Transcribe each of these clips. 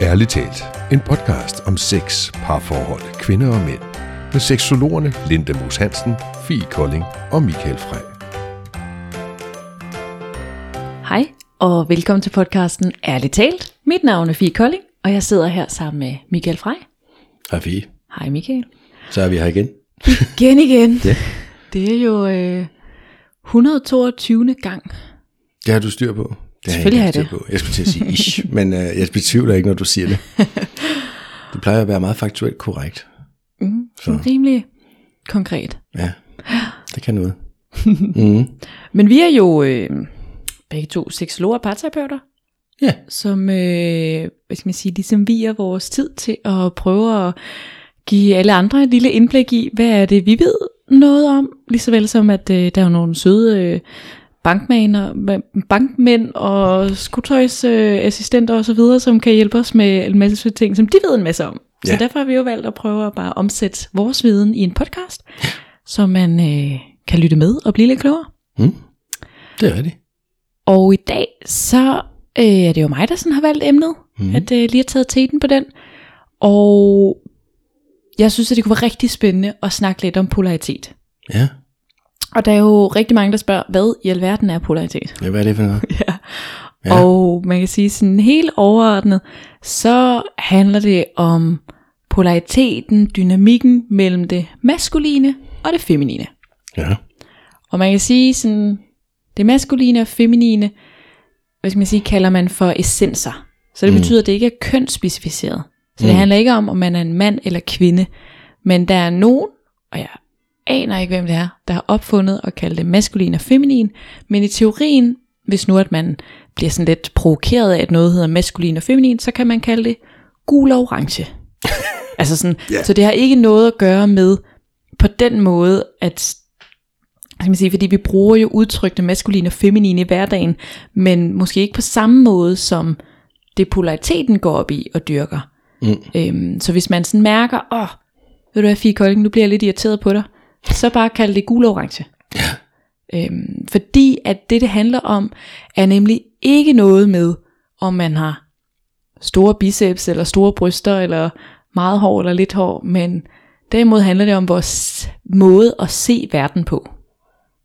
Ærligt talt, en podcast om sex, parforhold, kvinder og mænd. Med seksologerne Linda Moos Hansen, Fie Kolding og Michael Frey. Hej, og velkommen til podcasten Ærligt talt. Mit navn er Fie Kolding, og jeg sidder her sammen med Michael Frey. Hej Fie. Hej Michael. Så er vi her igen. Igen igen. Ja. Det er jo øh, 122. gang. Det har du styr på. Det Selvfølgelig jeg har jeg styr på. Jeg skulle til at sige ish, men øh, jeg betvivler ikke, når du siger det. Du plejer at være meget faktuelt korrekt. Mm, sådan rimelig konkret. Ja, det kan noget. Mm. Men vi er jo øh, begge to seksologer og parterapeuter, Ja, som øh, hvad skal man sige, ligesom viger vores tid til at prøve at give alle andre et lille indblik i, hvad er det, vi ved noget om, lige så vel som at øh, der er jo nogle søde øh, bankmænd og øh, og så videre, som kan hjælpe os med en masse ting, som de ved en masse om. Ja. Så Ja. derfor har vi jo valgt at prøve at bare omsætte vores viden i en podcast, så man øh, kan lytte med og blive lidt klogere. mm. det er rigtigt. Og i dag, så øh, er det jo mig, der sådan har valgt emnet, mm. At øh, lige har taget teten på den. Og jeg synes, at det kunne være rigtig spændende at snakke lidt om polaritet. Ja. Og der er jo rigtig mange, der spørger, hvad i alverden er polaritet? ja, hvad er det for noget? Ja. Ja. Og man kan sige sådan helt overordnet, så handler det om polariteten, dynamikken mellem det maskuline og det feminine. Ja. Og man kan sige sådan, det maskuline og feminine, hvad skal man sige, kalder man for essenser. Så det mm. betyder, at det ikke er kønsspecificeret. Så det Mm. handler ikke om, om man er en mand eller kvinde. Men der er nogen, og jeg aner ikke, hvem det er, der har opfundet at kalde det maskulin og feminin. Men i teorien, hvis nu at man bliver sådan lidt provokeret af, at noget hedder maskulin og feminin, så kan man kalde det gul og orange. altså sådan, Ja. Så det har ikke noget at gøre med på den måde, at skal man sige, fordi vi bruger jo udtrykte maskulin og feminin i hverdagen, men måske ikke på samme måde, som det polariteten går op i og dyrker. Mm. Øhm, så hvis man sådan mærker, åh, oh, ved du hvad, Fie Kolding, nu bliver jeg lidt irriteret på dig, så bare kald det gul og orange. Øhm, fordi at det, det handler om, er nemlig ikke noget med, om man har store biceps, eller store bryster, eller meget hår, eller lidt hår, men derimod handler det om vores måde at se verden på.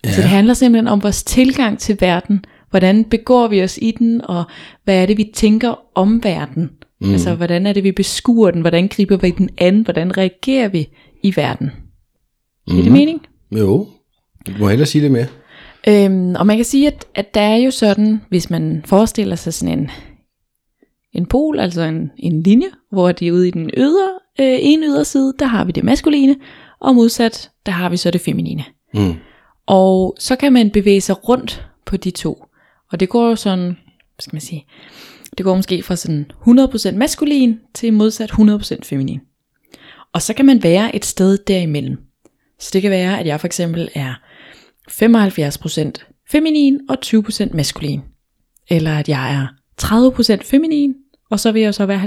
Ja. Så det handler simpelthen om vores tilgang til verden, hvordan begår vi os i den, og hvad er det, vi tænker om verden. Mm. Altså, hvordan er det, vi beskuer den, hvordan griber vi den an, hvordan reagerer vi i verden. Mm. Er det mening? Jo, du må hellere sige det mere. Øhm, og man kan sige, at, at der er jo sådan, hvis man forestiller sig sådan en, en pol, altså en, en linje, hvor det er ude i den ydre, øh, ene yderside, der har vi det maskuline, og modsat, der har vi så det feminine. Mm. Og så kan man bevæge sig rundt på de to. Og det går jo sådan, hvad skal man sige, det går måske fra sådan 100% maskulin til modsat 100% feminin. Og så kan man være et sted derimellem. Så det kan være, at jeg for eksempel er 75% feminin og 20% maskulin. Eller at jeg er 30% feminin, og så vil jeg så være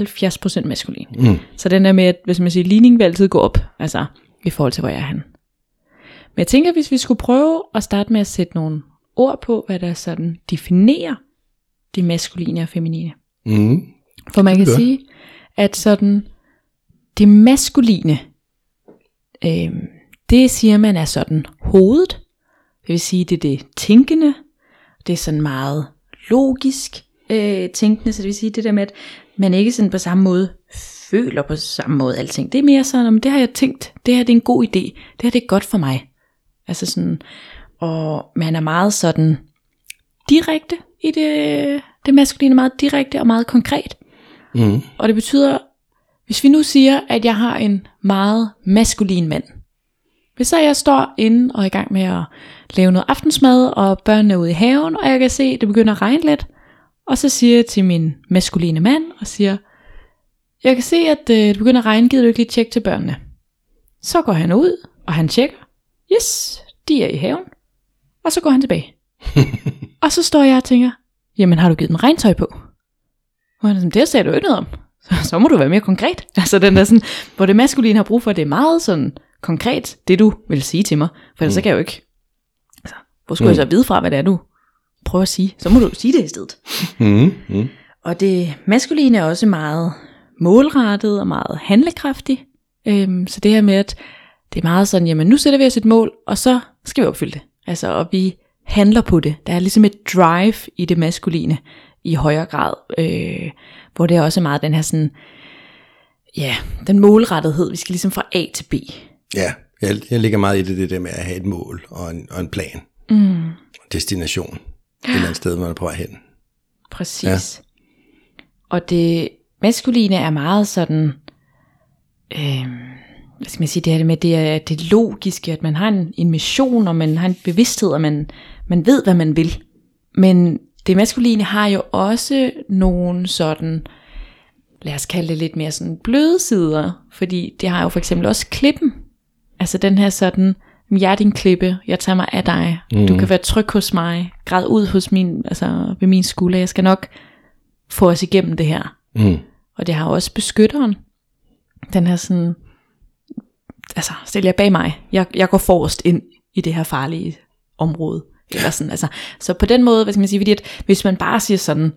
70% maskulin. Mm. Så den der med, at hvis man siger, ligningen vil altid gå op, altså i forhold til, hvor jeg er henne. Men jeg tænker, hvis vi skulle prøve at starte med at sætte nogle ord på, hvad der sådan definerer det maskuline og feminine. Mm. For man kan gøre. sige, at sådan det maskuline, øh, det siger man er sådan hovedet. Det vil sige, det er det tænkende. Det er sådan meget logisk øh, tænkende, så det vil sige det der med, at man ikke sådan på samme måde føler på samme måde alting. Det er mere sådan, om det har jeg tænkt, det her det er en god idé, det her det er godt for mig. Altså sådan, og man er meget sådan direkte i det, det maskuline, meget direkte og meget konkret. Mm. Og det betyder, hvis vi nu siger, at jeg har en meget maskulin mand. Hvis så jeg står inde og er i gang med at lave noget aftensmad, og børnene er ude i haven, og jeg kan se, at det begynder at regne lidt, og så siger jeg til min maskuline mand, og siger, jeg kan se, at øh, det begynder at regne, gider du ikke lige tjekke til børnene? Så går han ud, og han tjekker, yes, de er i haven, og så går han tilbage. og så står jeg og tænker, jamen har du givet dem regntøj på? Og han er sådan, det sagde du ikke noget om. Så, så må du være mere konkret. Altså den der sådan, hvor det maskuline har brug for, det er meget sådan konkret, det du vil sige til mig. For ellers mm. så kan jeg jo ikke, altså, hvor skulle mm. jeg så vide fra, hvad det er, du prøver at sige? Så må du sige det i stedet. Mm. Mm. Og det maskuline er også meget målrettet og meget handlekraftig. Øhm, så det her med, at det er meget sådan, jamen nu sætter vi os et mål, og så skal vi opfylde det. Altså, og vi handler på det. Der er ligesom et drive i det maskuline i højere grad, øh, hvor det er også meget den her sådan, ja, den målrettethed, vi skal ligesom fra A til B. Ja, jeg, jeg ligger meget i det, det der med at have et mål og en, og en plan. Mm. Destination. Et eller andet sted, hvor man er på vej hen. Præcis. Ja. Og det maskuline er meget sådan, øh, hvad skal man sige, det her med, det er det logiske, at man har en, en mission, og man har en bevidsthed, og man, man ved, hvad man vil. Men det maskuline har jo også nogle sådan, lad os kalde det lidt mere sådan bløde sider, fordi det har jo for eksempel også klippen. Altså den her sådan, jeg er din klippe, jeg tager mig af dig, mm. du kan være tryg hos mig, græd ud hos min, altså ved min skulder, jeg skal nok få os igennem det her. Mm. Og det har også beskytteren, den her sådan, altså stil jer bag mig, jeg, jeg går forrest ind i det her farlige område. Eller sådan, altså, så på den måde, hvad skal man sige, fordi at hvis man bare siger sådan,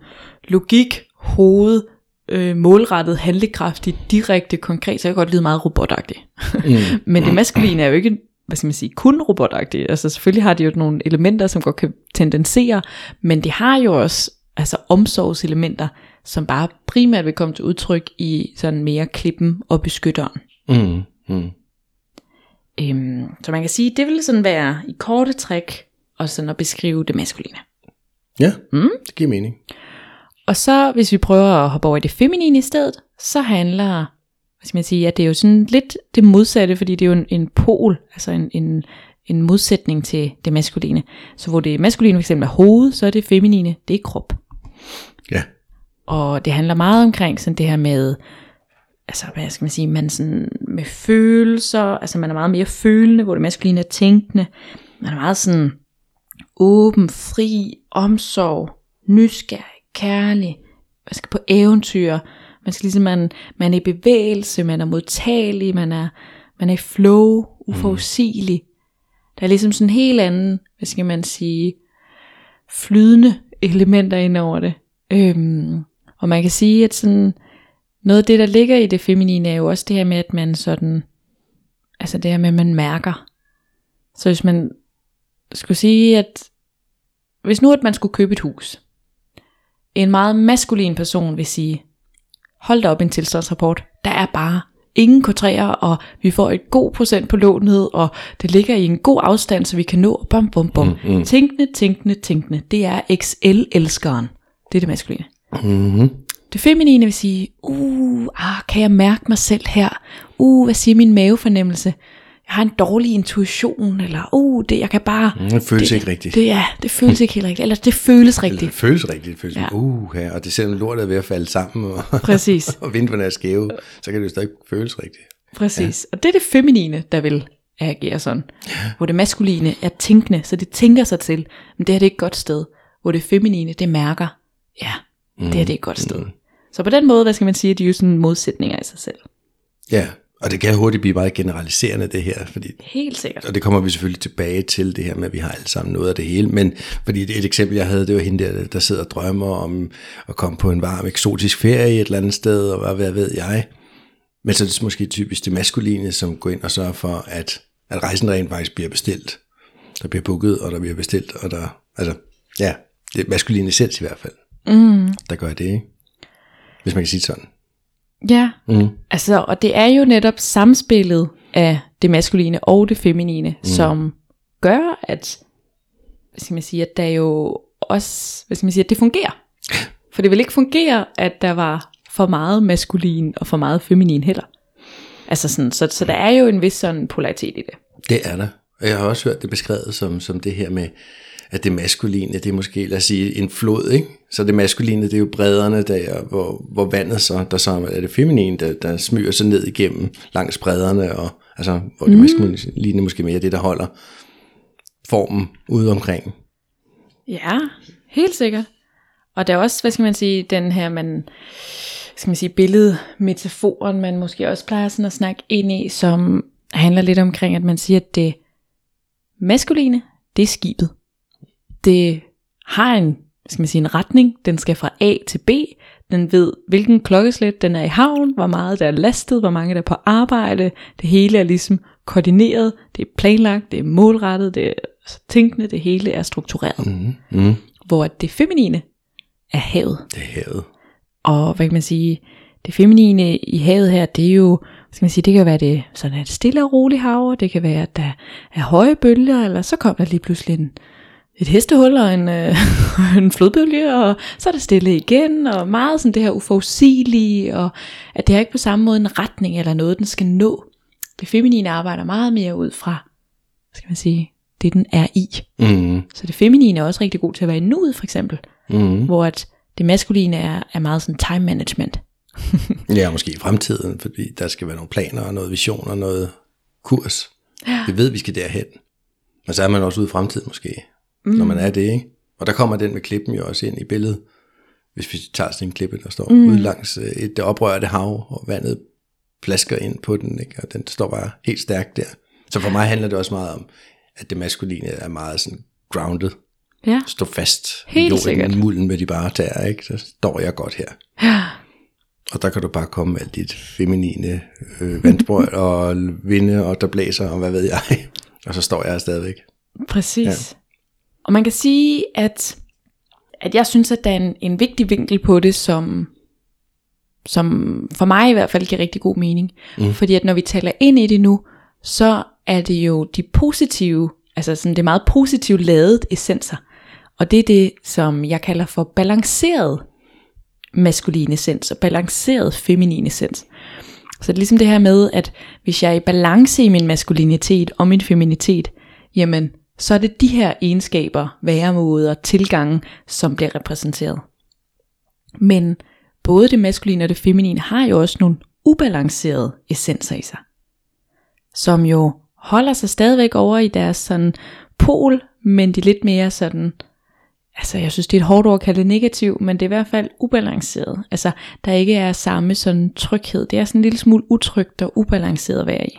logik, hoved, øh, målrettet, handlekraftigt, direkte, konkret, så kan jeg godt lyde meget robotagtigt. Mm. Men det maskuline er jo ikke, hvad skal man sige, kun robotagtigt. Altså selvfølgelig har det jo nogle elementer, som godt kan tendensere, men det har jo også altså omsorgselementer, som bare primært vil komme til udtryk i sådan mere klippen og beskytteren. Mm. Mm. Øhm, så man kan sige, det vil sådan være i korte træk, og sådan at beskrive det maskuline. Ja, Mm. det giver mening. Og så hvis vi prøver at hoppe over i det feminine i stedet, så handler, hvad skal man sige, at det er jo sådan lidt det modsatte, fordi det er jo en, en pol, altså en, en, en modsætning til det maskuline. Så hvor det maskuline for eksempel er hoved, så er det feminine, det er krop. Ja. Og det handler meget omkring sådan det her med, altså hvad skal man sige, man sådan med følelser, altså man er meget mere følende, hvor det maskuline er tænkende. Man er meget sådan åben, fri, omsorg, nysgerrig, kærlig, man skal på eventyr, man skal ligesom, man, man er i bevægelse, man er modtagelig, man er, man er i flow, uforudsigelig. Der er ligesom sådan en helt anden, hvad skal man sige, flydende elementer ind over det. Øhm, og man kan sige, at sådan, noget af det, der ligger i det feminine, er jo også det her med, at man sådan, altså det her med, at man mærker. Så hvis man skulle sige, at hvis nu, at man skulle købe et hus, en meget maskulin person vil sige, hold da op en tilstandsrapport, der er bare ingen K3'er, og vi får et god procent på lånet, og det ligger i en god afstand, så vi kan nå bum bum bum. Mm, mm. Tænkende, tænkende, tænkende. Det er XL-elskeren. Det er det maskuline. Mm-hmm. Det feminine vil sige, uh, ah, kan jeg mærke mig selv her? Uh, hvad siger min mavefornemmelse? Jeg har en dårlig intuition, eller uh, det, jeg kan bare... Mm, det føles det, ikke rigtigt. Det, ja, det føles ikke helt rigtigt, eller det føles rigtigt. Det føles rigtigt. Det føles Ja. ja. uh, ja, og det selvom lortet er ved at falde sammen, og, Præcis. og vinduerne er skæve, så kan det jo stadig føles rigtigt. Præcis. Ja. Og det er det feminine, der vil agere sådan. Hvor det maskuline er tænkende, så det tænker sig til, men det her det er et godt sted. Hvor det feminine, det mærker, ja, det her det er et godt sted. Så på den måde, hvad skal man sige, de er jo sådan modsætninger i sig selv. Ja, og det kan hurtigt blive meget generaliserende det her, fordi Helt sikkert. og det kommer vi selvfølgelig tilbage til, det her med, at vi har alle sammen noget af det hele, men fordi et eksempel, jeg havde, det var hende der, der sidder og drømmer om at komme på en varm, eksotisk ferie et eller andet sted, og hvad, hvad ved jeg. Men så er det måske typisk det maskuline, som går ind og sørger for, at, at rejsen rent faktisk bliver bestilt. Der bliver booket, og der bliver bestilt, og der, altså, ja, det er maskuline essens i hvert fald, Mm. der gør det, ikke? Hvis man kan sige det sådan. Ja, Mm. altså, og det er jo netop samspillet af det maskuline og det feminine, mm. som gør, at, hvad skal man sige, at der jo også, hvad skal man sige, at det fungerer. For det vil ikke fungere, at der var for meget maskulin og for meget feminin heller. Altså sådan, så, så der er jo en vis sådan polaritet i det. Det er der. Og jeg har også hørt det beskrevet som, som det her med, at det maskuline, det er måske, lad os sige, en flod, ikke? Så det maskuline, det er jo bredderne der, hvor, hvor vandet så, der så er det feminine, der, der smyger sig ned igennem langs bredderne, og altså, hvor det maskuline måske mere det, der holder formen ude omkring. Ja, helt sikkert. Og der er også, hvad skal man sige, den her, man, skal man sige, billedmetaforen, man måske også plejer sådan at snakke ind i, som handler lidt omkring, at man siger, at det maskuline, det er skibet. Det har en, skal man sige, en retning, den skal fra A til B, den ved, hvilken klokkeslæt den er i havn, hvor meget der er lastet, hvor mange der er på arbejde. Det hele er ligesom koordineret, det er planlagt, det er målrettet, det er tænkende, det hele er struktureret. Mm. Mm. Hvor det feminine er havet. Det er havet. Og hvad kan man sige, det feminine i havet her, det er jo, skal man sige, det kan være det sådan et stille og roligt hav, og det kan være, at der er høje bølger, eller så kommer der lige pludselig en, et hestehul og en, øh, en flodbølge, og så er det stille igen, og meget sådan det her uforudsigelige, og at det er ikke på samme måde en retning eller noget, den skal nå. Det feminine arbejder meget mere ud fra, skal man sige, det den er i. Mm. Så det feminine er også rigtig god til at være i nuet, for eksempel, Mm. hvor at det maskuline er, er meget sådan time management. Ja, måske i fremtiden, fordi der skal være nogle planer og noget vision og noget kurs. Ja. Vi ved, vi skal derhen. Og så er man også ude i fremtiden måske, mm. når man er det, ikke? Og der kommer den med klippen jo også ind i billedet. Hvis vi tager sådan en klippe, der står mm. ude langs øh, et oprørte hav, og vandet plasker ind på den, ikke? og den står bare helt stærkt der. Så for mig handler det også meget om, at det maskuline er meget sådan grounded. Ja. Stå fast Helt jorden, sikkert. mulden med de bare tæer, ikke? Så står jeg godt her. Ja. Og der kan du bare komme med alt dit feminine øh, vandsprøjt og vinde, og der blæser, og hvad ved jeg. Og så står jeg her stadigvæk. Præcis. Ja. Og man kan sige, at, at jeg synes, at der er en, en vigtig vinkel på det, som, som for mig i hvert fald giver rigtig god mening. Mm. Fordi at når vi taler ind i det nu, så er det jo de positive, altså sådan det er meget positivt lavet essenser. Og det er det, som jeg kalder for balanceret maskulin essens og balanceret feminin essens. Så det er ligesom det her med, at hvis jeg er i balance i min maskulinitet og min feminitet, jamen så er det de her egenskaber, væremåder, tilgange, som bliver repræsenteret. Men både det maskuline og det feminine har jo også nogle ubalancerede essenser i sig, som jo holder sig stadigvæk over i deres sådan pol, men de lidt mere sådan, altså jeg synes det er et hårdt ord at kalde det negativ, men det er i hvert fald ubalanceret. Altså der ikke er samme sådan tryghed. Det er sådan en lille smule utrygt og ubalanceret at være i.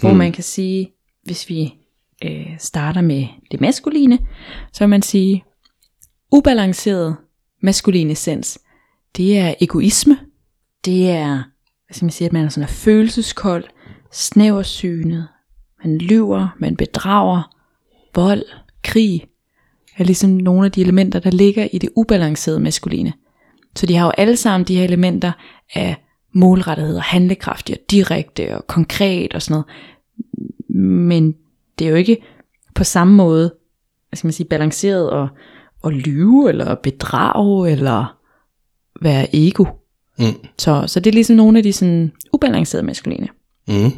Hvor man kan sige, hvis vi øh, starter med det maskuline, så vil man sige, ubalanceret maskulin essens, det er egoisme, det er, hvad skal man sige, at man er sådan er følelseskold, snæversynet, man lyver, man bedrager, vold, krig, er ligesom nogle af de elementer, der ligger i det ubalancerede maskuline. Så de har jo alle sammen de her elementer af målrettighed og handlekraftig og direkte og konkret og sådan noget. Men det er jo ikke på samme måde, hvad skal man sige, balanceret og, og lyve eller bedrage eller være ego. Mm. Så, så det er ligesom nogle af de sådan ubalancerede maskuline. Mm.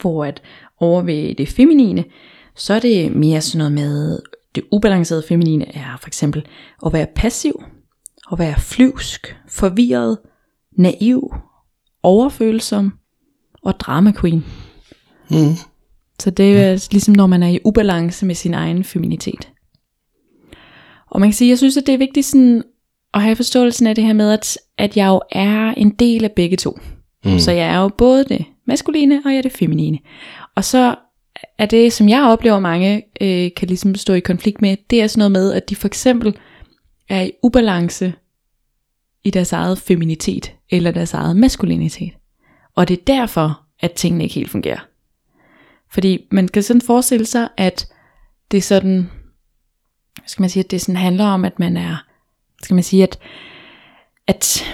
Hvor at over ved det feminine, så er det mere sådan noget med, det ubalancerede feminine er for eksempel at være passiv, at være flyvsk, forvirret, naiv, overfølsom og drama queen. Mm. Så det er ligesom når man er i ubalance med sin egen feminitet. Og man kan sige, jeg synes, at det er vigtigt sådan at have forståelsen af det her med, at, at jeg jo er en del af begge to. Mm. Så jeg er jo både det maskuline, og jeg er det feminine. Og så er det, som jeg oplever mange øh, kan ligesom stå i konflikt med, det er sådan noget med, at de for eksempel er i ubalance i deres eget feminitet, eller deres eget maskulinitet. Og det er derfor, at tingene ikke helt fungerer. Fordi man kan sådan forestille sig, at det er sådan, hvad skal man sige, at det sådan handler om, at man er, skal man sige, at, at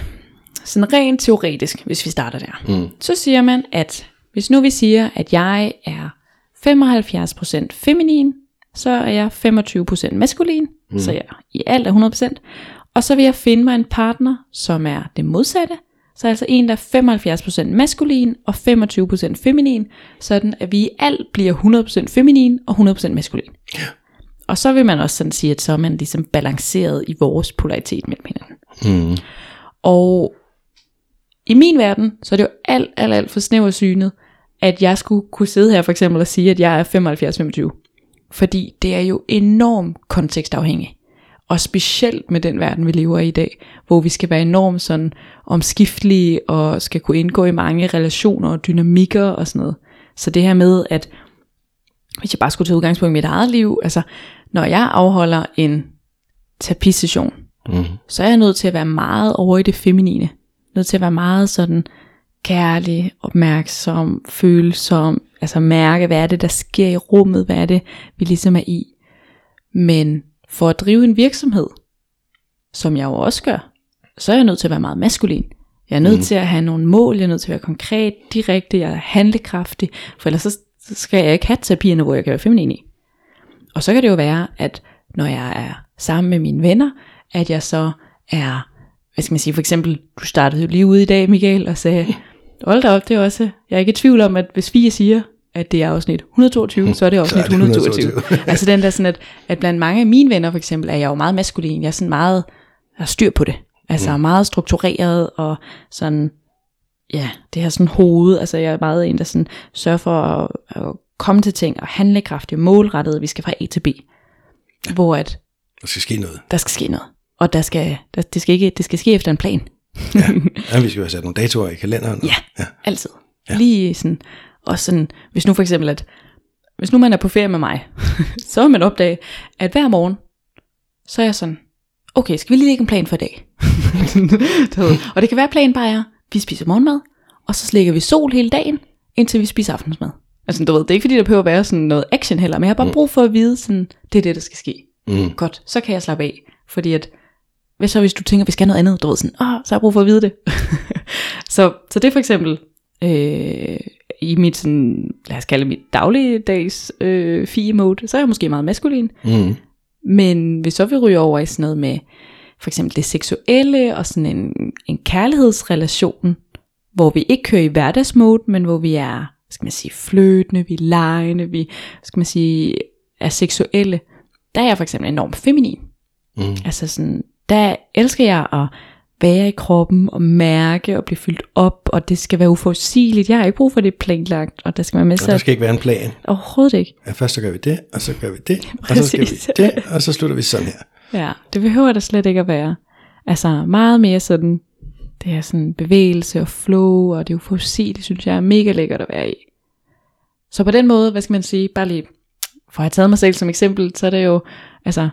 sådan rent teoretisk, hvis vi starter der, Mm. så siger man, at hvis nu vi siger, at jeg er 75% feminin, så er jeg 25% maskulin, mm. så jeg i alt er 100%. Og så vil jeg finde mig en partner, som er det modsatte, så altså en, der er 75% maskulin og 25% feminin, sådan at vi i alt bliver 100% feminin og 100% maskulin. Og så vil man også sådan sige, at så er man ligesom balanceret i vores polaritet mellem hinanden. Mm. Og i min verden, så er det jo alt, alt, alt for snævert synet, at jeg skulle kunne sidde her for eksempel og sige, at jeg er 75-25. Fordi det er jo enormt kontekstafhængigt. Og specielt med den verden, vi lever i i dag, hvor vi skal være enormt sådan omskiftelige, og skal kunne indgå i mange relationer og dynamikker og sådan noget. Så det her med, at hvis jeg bare skulle tage udgangspunkt i mit eget liv, altså når jeg afholder en terapisession, Mm. så er jeg nødt til at være meget over i det feminine. Nødt til at være meget sådan kærlig, opmærksom, følsom, altså mærke, hvad er det, der sker i rummet, hvad er det, vi ligesom er i. Men for at drive en virksomhed, som jeg jo også gør, så er jeg nødt til at være meget maskulin. Jeg er nødt mm. til at have nogle mål, jeg er nødt til at være konkret, direkte, jeg er handlekraftig, for ellers så skal jeg ikke have terapierne, hvor jeg kan være feminin i. Og så kan det jo være, at når jeg er sammen med mine venner, at jeg så er, hvad skal man sige, for eksempel, du startede jo lige ude i dag, Michael, og sagde, hold da op, det er også, jeg er ikke i tvivl om, at hvis vi siger, at det er afsnit 122, så er det afsnit Så er det 122. 122. altså den der sådan, at, at blandt mange af mine venner for eksempel, er jeg jo meget maskulin. Jeg er sådan meget, har styr på det. Altså mm. meget struktureret og sådan, ja, det her sådan hoved. Altså jeg er meget en, der sådan sørger for at, at komme til ting og handlekraftig, målrettet. Vi skal fra A til B. Hvor at Der skal ske noget. der skal ske noget. Og der skal, der, det, skal ikke, det skal ske efter en plan. Ja. ja, vi skal jo have sat nogle datoer i kalenderen. Ja, ja. altid. Ja. Lige sådan, og sådan, hvis nu for eksempel, at hvis nu man er på ferie med mig, så vil man opdage, at hver morgen, så er jeg sådan, okay, skal vi lige lægge en plan for i dag? Og det kan være, at planen bare er, vi spiser morgenmad, og så slækker vi sol hele dagen, indtil vi spiser aftensmad. Altså, du ved, det er ikke fordi, der behøver at være sådan noget action heller, men jeg har bare brug for at vide, sådan, det er det, der skal ske. Mm. Godt, så kan jeg slappe af. Fordi at, hvad så hvis du tænker, vi skal noget andet, du ved sådan, åh, så har jeg brug for at vide det. så, så det er for eksempel, øh, i mit sådan, lad os kalde det mit dagligdags øh, fie mode, så er jeg måske meget maskulin. Mm. Men hvis så vi ryger over i sådan noget med, for eksempel det seksuelle, og sådan en, en kærlighedsrelation, hvor vi ikke kører i hverdagsmode, men hvor vi er, skal man sige, fløtende, vi er lejende, vi, skal man sige, er seksuelle, der er jeg for eksempel enormt feminin. Mm. Altså sådan, der elsker jeg at være i kroppen og mærke og blive fyldt op, og det skal være uforudsigeligt. Jeg har ikke brug for det planlagt, og der skal være masser der af... skal ikke være en plan. Overhovedet ikke. Ja, først så gør vi det, og så gør vi det, og så skal vi det, og så slutter vi sådan her. Ja, det behøver der slet ikke at være. Altså meget mere sådan, det er sådan bevægelse og flow, og det er uforudsigeligt, synes jeg er mega lækkert at være i. Så på den måde, hvad skal man sige, bare lige, for at have taget mig selv som eksempel, så er det jo, altså,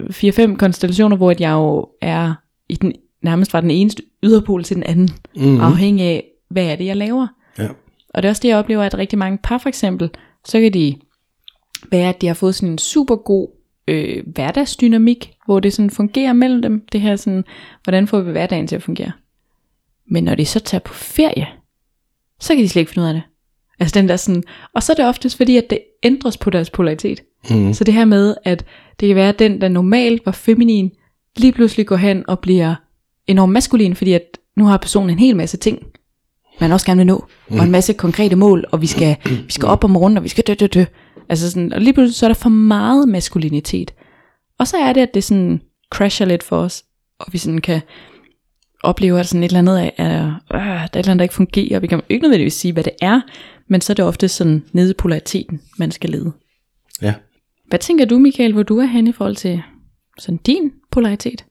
4-5 konstellationer, hvor jeg jo er i den, nærmest fra den eneste yderpol til den anden, Mhm. mm-hmm. afhængig af, hvad er det, jeg laver. Ja. Og det er også det, jeg oplever, at rigtig mange par for eksempel, så kan de være, at de har fået sådan en super god øh, hverdagsdynamik, hvor det sådan fungerer mellem dem. Det her sådan, hvordan får vi hverdagen til at fungere? Men når de så tager på ferie, så kan de slet ikke finde ud af det. Altså den der sådan, og så er det oftest fordi, at det ændres på deres polaritet. Mm. Så det her med, at det kan være, at den, der normalt var feminin, lige pludselig går hen og bliver enormt maskulin, fordi at nu har personen en hel masse ting, man også gerne vil nå, mm. og en masse konkrete mål, og vi skal, vi skal op om morgenen, og vi skal dø, dø, dø. Altså sådan, og lige pludselig så er der for meget maskulinitet. Og så er det, at det sådan crasher lidt for os, og vi sådan kan opleve, at sådan et eller andet er, er øh, der er et eller andet, der ikke fungerer, og vi kan ikke nødvendigvis sige, hvad det er, men så er det ofte sådan nede i polariteten, man skal lede. Ja. Hvad tænker du, Michael, hvor du er henne i forhold til sådan din polaritet?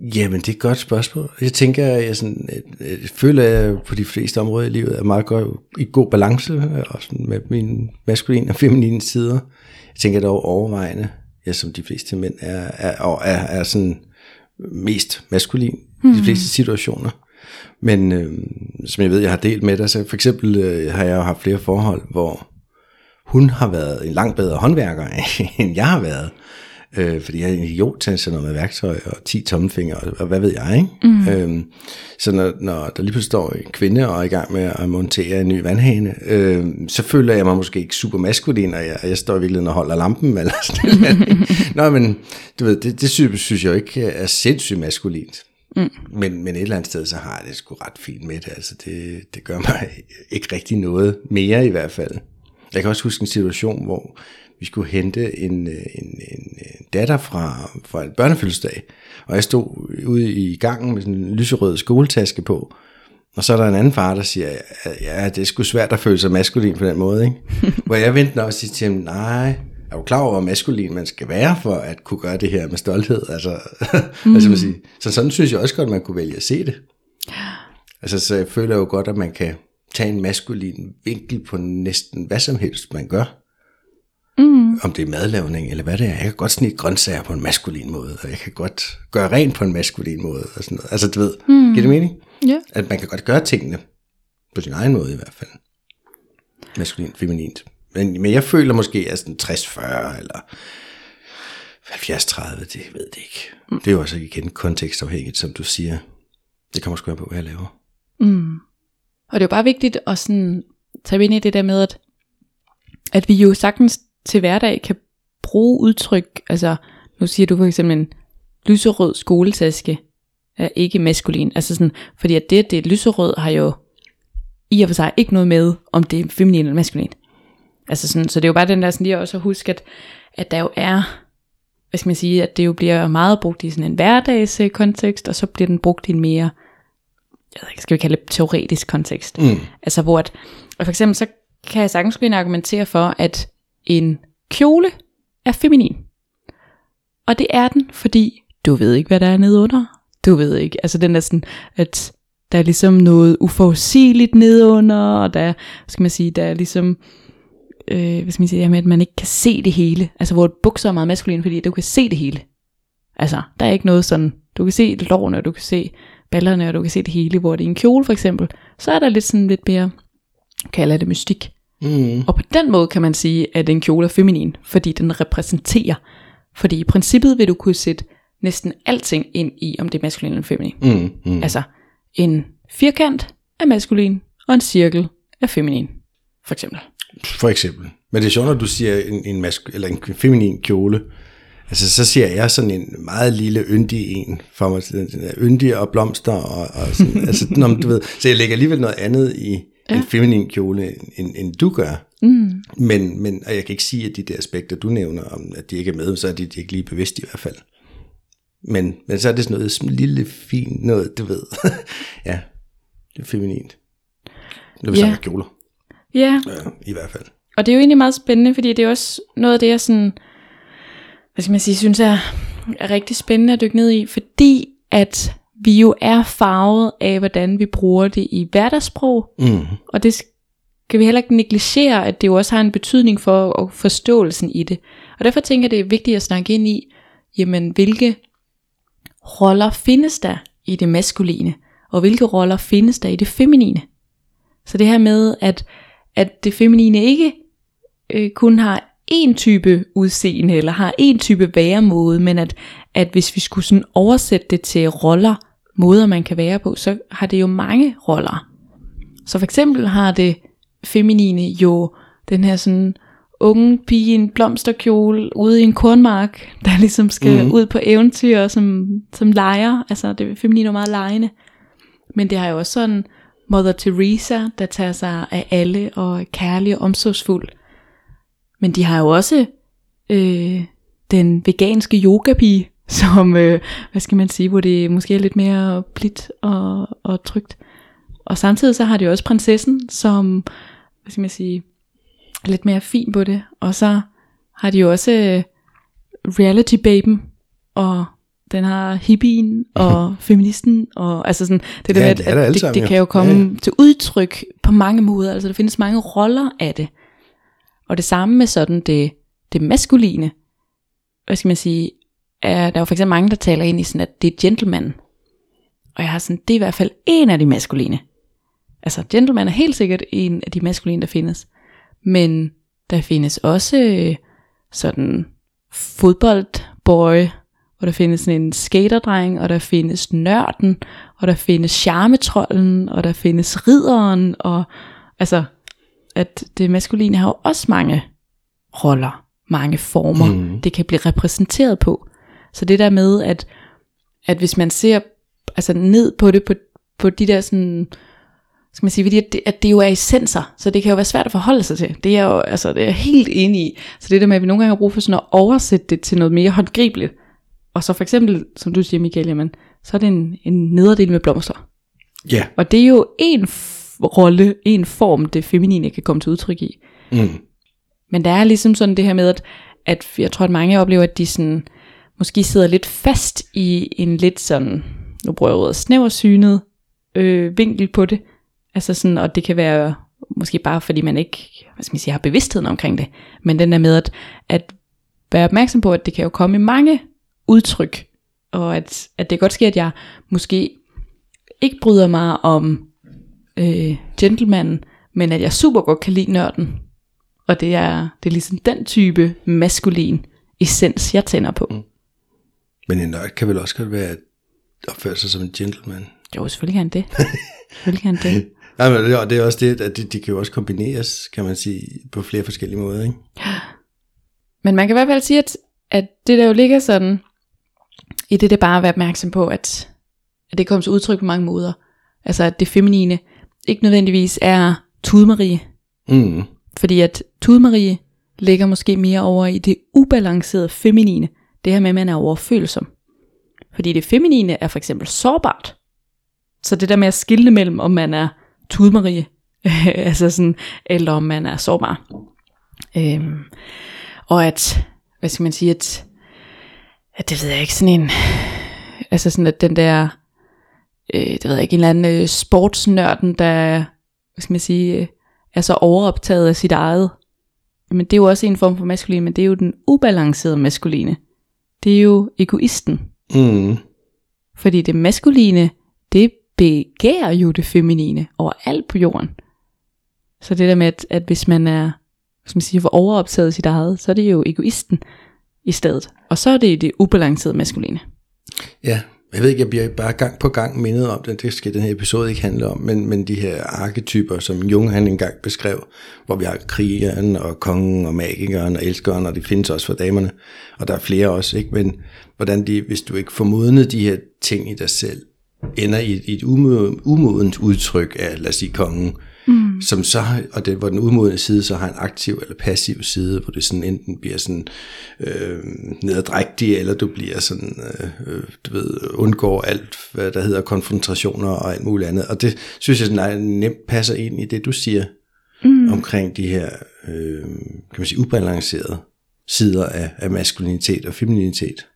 Jamen, det er et godt spørgsmål. Jeg tænker, jeg, sådan, jeg, jeg føler, at jeg på de fleste områder i livet er meget godt i god balance, og sådan med mine maskuline og feminine sider. Jeg tænker dog overvejende, jeg som de fleste mænd er, er, er, er sådan mest maskulin i de fleste situationer. Men øh, som jeg ved, jeg har delt med dig, så for eksempel øh, har jeg jo haft flere forhold, hvor hun har været en langt bedre håndværker, end jeg har været. Øh, fordi jeg er en idiot til sådan noget med værktøj og 10 tommelfingre, og, og hvad ved jeg, ikke? Mm. Øhm, så når, når der lige pludselig står en kvinde og er i gang med at montere en ny vandhane, øh, så føler jeg mig måske ikke super maskulin, og jeg, jeg står i virkeligheden og holder lampen, eller sådan noget. Nå, men du ved, det, det synes, synes jeg ikke er sindssygt maskulint. Mm. Men, men et eller andet sted, så har jeg det sgu ret fint med det. Altså, det, det gør mig ikke rigtig noget mere i hvert fald. Jeg kan også huske en situation, hvor vi skulle hente en, en, en datter fra, fra en børnefødselsdag, og jeg stod ude i gangen med sådan en lyserød skoletaske på, og så er der en anden far, der siger, ja, det er sgu svært at føle sig maskulin på den måde, ikke? hvor jeg venter og siger til ham, nej, er du klar over, hvor maskulin man skal være for at kunne gøre det her med stolthed? Altså, mm. altså man siger, så sådan synes jeg også godt, man kunne vælge at se det. Altså, så jeg føler jo godt, at man kan tage en maskulin vinkel på næsten hvad som helst, man gør. Mm. om det er madlavning eller hvad det er. Jeg kan godt snit grøntsager på en maskulin måde, og jeg kan godt gøre rent på en maskulin måde. Og sådan noget. Altså du ved, mm. giver det mening? Ja. At man kan godt gøre tingene på sin egen måde i hvert fald. Maskulin, feminint. Men, men jeg føler måske, at sådan 60-40 eller 70-30, det ved det ikke. Mm. Det er jo også igen kontekstafhængigt, som du siger. Det kommer sgu på, hvad jeg laver. Mm. Og det er jo bare vigtigt at sådan tage ind i det der med, at, at vi jo sagtens til hverdag kan bruge udtryk, altså nu siger du for eksempel en lyserød skoletaske er ikke maskulin, altså sådan, fordi at det, det er lyserød, har jo i og for sig ikke noget med, om det er feminin eller maskulin. Altså sådan, så det er jo bare den der sådan lige også at huske, at, at der jo er, hvad skal man sige, at det jo bliver meget brugt i sådan en hverdagskontekst, og så bliver den brugt i en mere, jeg ved ikke, skal vi kalde det teoretisk kontekst. Mm. Altså hvor at, og for eksempel så kan jeg sagtens og argumentere for, at en kjole er feminin. Og det er den, fordi du ved ikke, hvad der er nede under. Du ved ikke, altså den er sådan, at der er ligesom noget uforudsigeligt nedunder, og der, skal man sige, der er ligesom, øh, hvad skal man sige, det her med, at man ikke kan se det hele. Altså hvor et bukser er meget maskulin, fordi du kan se det hele. Altså, der er ikke noget sådan, du kan se lårene, og du kan se ballerne, og du kan se det hele, hvor det er en kjole for eksempel, så er der lidt sådan lidt mere, kalder det mystik. Mm. Og på den måde kan man sige, at en kjole er feminin, fordi den repræsenterer. Fordi i princippet vil du kunne sætte næsten alting ind i, om det er maskulin eller feminin. Mm. Mm. Altså, en firkant er maskulin, og en cirkel er feminin, for eksempel. For eksempel. Men det er sjovt, når du siger en, en, mask- eller en feminin kjole. Altså, så siger jeg sådan en meget lille yndig en for mig. Yndig og blomster og, og sådan. altså, når, du ved, så jeg lægger alligevel noget andet i ja. en feminin kjole, end, end du gør. Mm. Men, men, og jeg kan ikke sige, at de der aspekter, du nævner, om at de ikke er med, så er de, de ikke lige bevidste i hvert fald. Men, men så er det sådan noget lille, fint noget, du ved. ja, det er feminint. Når vi Ja. snakker kjoler, Ja, ja, i hvert fald. og det er jo egentlig meget spændende, fordi det er også noget af det, jeg sådan, hvad skal man sige, synes er, er rigtig spændende at dykke ned i, fordi at vi jo er farvet af, hvordan vi bruger det i hverdagssprog, Mm. Og det skal vi heller ikke negligere, at det jo også har en betydning for og forståelsen i det. Og derfor tænker jeg, det er vigtigt at snakke ind i, jamen hvilke roller findes der i det maskuline, og hvilke roller findes der i det feminine. Så det her med, at, at det feminine ikke øh, kun har en type udseende, eller har en type væremåde, men at, at hvis vi skulle sådan oversætte det til roller, måder man kan være på, så har det jo mange roller. Så for eksempel har det feminine jo den her sådan unge pige i en blomsterkjole ude i en kornmark, der ligesom skal mm. ud på eventyr som, som leger. Altså det feminine er meget legende. Men det har jo også sådan Mother Teresa, der tager sig af alle og er kærlig og omsorgsfuld. Men de har jo også øh, den veganske yogapige, som, øh, hvad skal man sige, hvor det måske er lidt mere blidt og, og trygt. Og samtidig så har de også prinsessen, som, hvad skal man sige, er lidt mere fin på det. Og så har de jo også øh, reality baben, og den har hippien og feministen, og altså sådan, det, der Ja, med, det at det, det jo. kan jo komme ja, ja. til udtryk på mange måder, altså der findes mange roller af det. Og det samme med sådan det, det maskuline, hvad skal man sige, er, der er jo for eksempel mange, der taler ind i sådan, at det er gentleman. Og jeg har sådan, det er i hvert fald en af de maskuline. Altså, gentleman er helt sikkert en af de maskuline, der findes. Men der findes også øh, sådan fodboldboy, og der findes sådan en skaterdreng, og der findes nørden, og der findes charmetrollen, og der findes ridderen, og altså, at det maskuline har jo også mange roller, mange former, mm. det kan blive repræsenteret på. Så det der med, at, at hvis man ser altså ned på det, på, på de der sådan, skal man sige, fordi at det, at det jo er essenser, så det kan jo være svært at forholde sig til. Det er jo, altså, det er jeg helt enig i. Så det der med, at vi nogle gange har brug for sådan at oversætte det til noget mere håndgribeligt. Og så for eksempel, som du siger Michael, jamen, så er det en, en nederdel med blomster. Ja. Og det er jo en f- rolle, en form, det feminine kan komme til udtryk i. Mm. Men der er ligesom sådan det her med, at, at jeg tror, at mange oplever, at de sådan, måske sidder lidt fast i en lidt sådan, nu bruger jeg ordet snæversynet øh, vinkel på det. Altså sådan, og det kan være måske bare fordi man ikke hvad skal man sige, har bevidstheden omkring det, men den der med at, at være opmærksom på, at det kan jo komme i mange udtryk, og at, at det godt ske, at jeg måske ikke bryder mig om øh, gentlemanen, men at jeg super godt kan lide nørden. Og det er, det er ligesom den type maskulin essens, jeg tænder på. Mm. Men en nørd kan vel også godt være at opføre sig som en gentleman? Jo, selvfølgelig kan han det. selvfølgelig kan han det. Nej, men det, det er også det, at de, de kan jo også kombineres, kan man sige, på flere forskellige måder, ikke? Men man kan i hvert fald sige, at, at det der jo ligger sådan, i det det bare at være opmærksom på, at, at det kommer til udtryk på mange måder. Altså at det feminine ikke nødvendigvis er tudmarie. Mm. Fordi at tudmarie ligger måske mere over i det ubalancerede feminine. Det her med, at man er overfølsom. Fordi det feminine er for eksempel sårbart. Så det der med at skille mellem, om man er tudmarie, altså sådan, eller om man er sårbar. Øhm, og at, hvad skal man sige, at, at det ved jeg ikke, sådan en, altså sådan at den der, øh, det ved jeg ikke, en eller anden øh, sportsnørden, der, hvad skal man sige, øh, er så overoptaget af sit eget. Men det er jo også en form for maskulin, men det er jo den ubalancerede maskuline. Det er jo egoisten. Mm. Fordi det maskuline, det begærer jo det feminine overalt på jorden. Så det der med, at, at hvis man er hvis man siger, for overoptaget sit eget, så er det jo egoisten i stedet. Og så er det det ubalancerede maskuline. Ja, jeg ved ikke, jeg bliver bare gang på gang mindet om det, det skal den her episode ikke handle om, men, men de her arketyper, som Jung han engang beskrev, hvor vi har krigeren og kongen og magikeren og elskeren, og det findes også for damerne, og der er flere også, ikke? men hvordan de, hvis du ikke får modnet de her ting i dig selv, ender i et, et umodent udtryk af, lad os sige, kongen, mm. som så, og det, hvor den udmodende side så har en aktiv eller passiv side, hvor det sådan enten bliver sådan øh, nedadrægtig, eller du bliver sådan, øh, øh, du ved, undgår alt, hvad der hedder konfrontationer og alt muligt andet. Og det synes jeg sådan, nemt passer ind i det, du siger mm. omkring de her, øh, kan man sige, ubalancerede sider af, af maskulinitet og femininitet.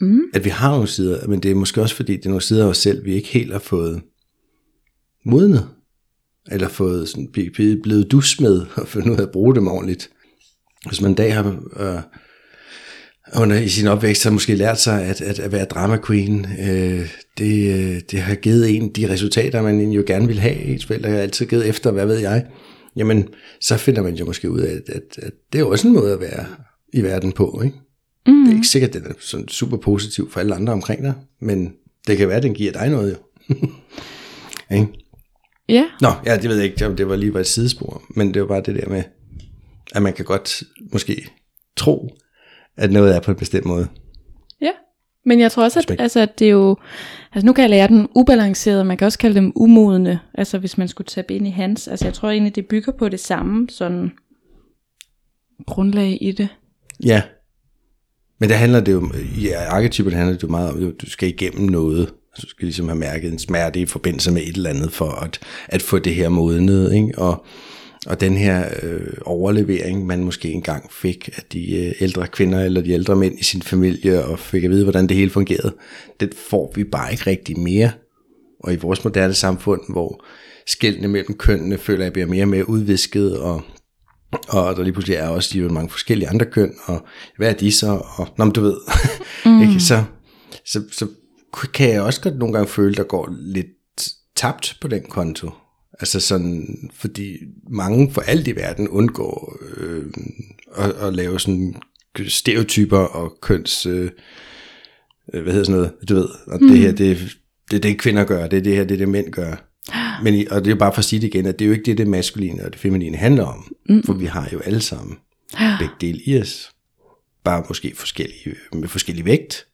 Mm. At vi har nogle sider, men det er måske også fordi, det er nogle sider af os selv, vi ikke helt har fået modnet eller fået sådan, blevet, blevet dus med, og fundet ud af at bruge dem ordentligt. Hvis man en dag har øh, under i sin opvækst har måske lært sig at, at, at være drama queen, øh, det, øh, det har givet en de resultater, man jo gerne vil have. Ens forældre har altid givet efter, hvad ved jeg. Jamen, så finder man jo måske ud af, at, at, at det er også en måde at være i verden på. Ikke? Mm. Det er ikke sikkert, at den er sådan super positiv for alle andre omkring dig, men det kan være, at den giver dig noget jo. ikke? Ja. Nå, ja, det ved jeg ikke, det var lige var et sidespor, men det var bare det der med, at man kan godt måske tro, at noget er på en bestemt måde. Ja, men jeg tror også, at, altså, at det er jo, altså nu kan jeg lære den ubalanceret, man kan også kalde dem umodne, altså hvis man skulle tage ind i hans, altså jeg tror egentlig, det bygger på det samme sådan grundlag i det. Ja, men det handler det jo, i arketypen handler det jo meget om, at du skal igennem noget, så skal ligesom have mærket en smerte i forbindelse med et eller andet, for at, at få det her modnet, ikke? Og, og den her øh, overlevering, man måske engang fik af de øh, ældre kvinder eller de ældre mænd i sin familie, og fik at vide, hvordan det hele fungerede, det får vi bare ikke rigtig mere. Og i vores moderne samfund, hvor skældene mellem kønnene føler, jeg bliver mere og mere udvisket, og, og der lige pludselig er også de mange forskellige andre køn, og hvad er de så? Og, nå, men du ved, mm. ikke? Så, så, så kan jeg også godt nogle gange føle, der går lidt tabt på den konto. Altså sådan, fordi mange for alt i verden undgår øh, at, at lave sådan stereotyper og køns, øh, hvad hedder sådan noget, du ved, og mm. det her, det, det er det kvinder gør, det er det her, det er det mænd gør. Men, og det er bare for at sige det igen, at det er jo ikke det, det maskuline og det feminine handler om, mm. for vi har jo alle sammen begge dele i os, bare måske forskellige, med forskellig vægt,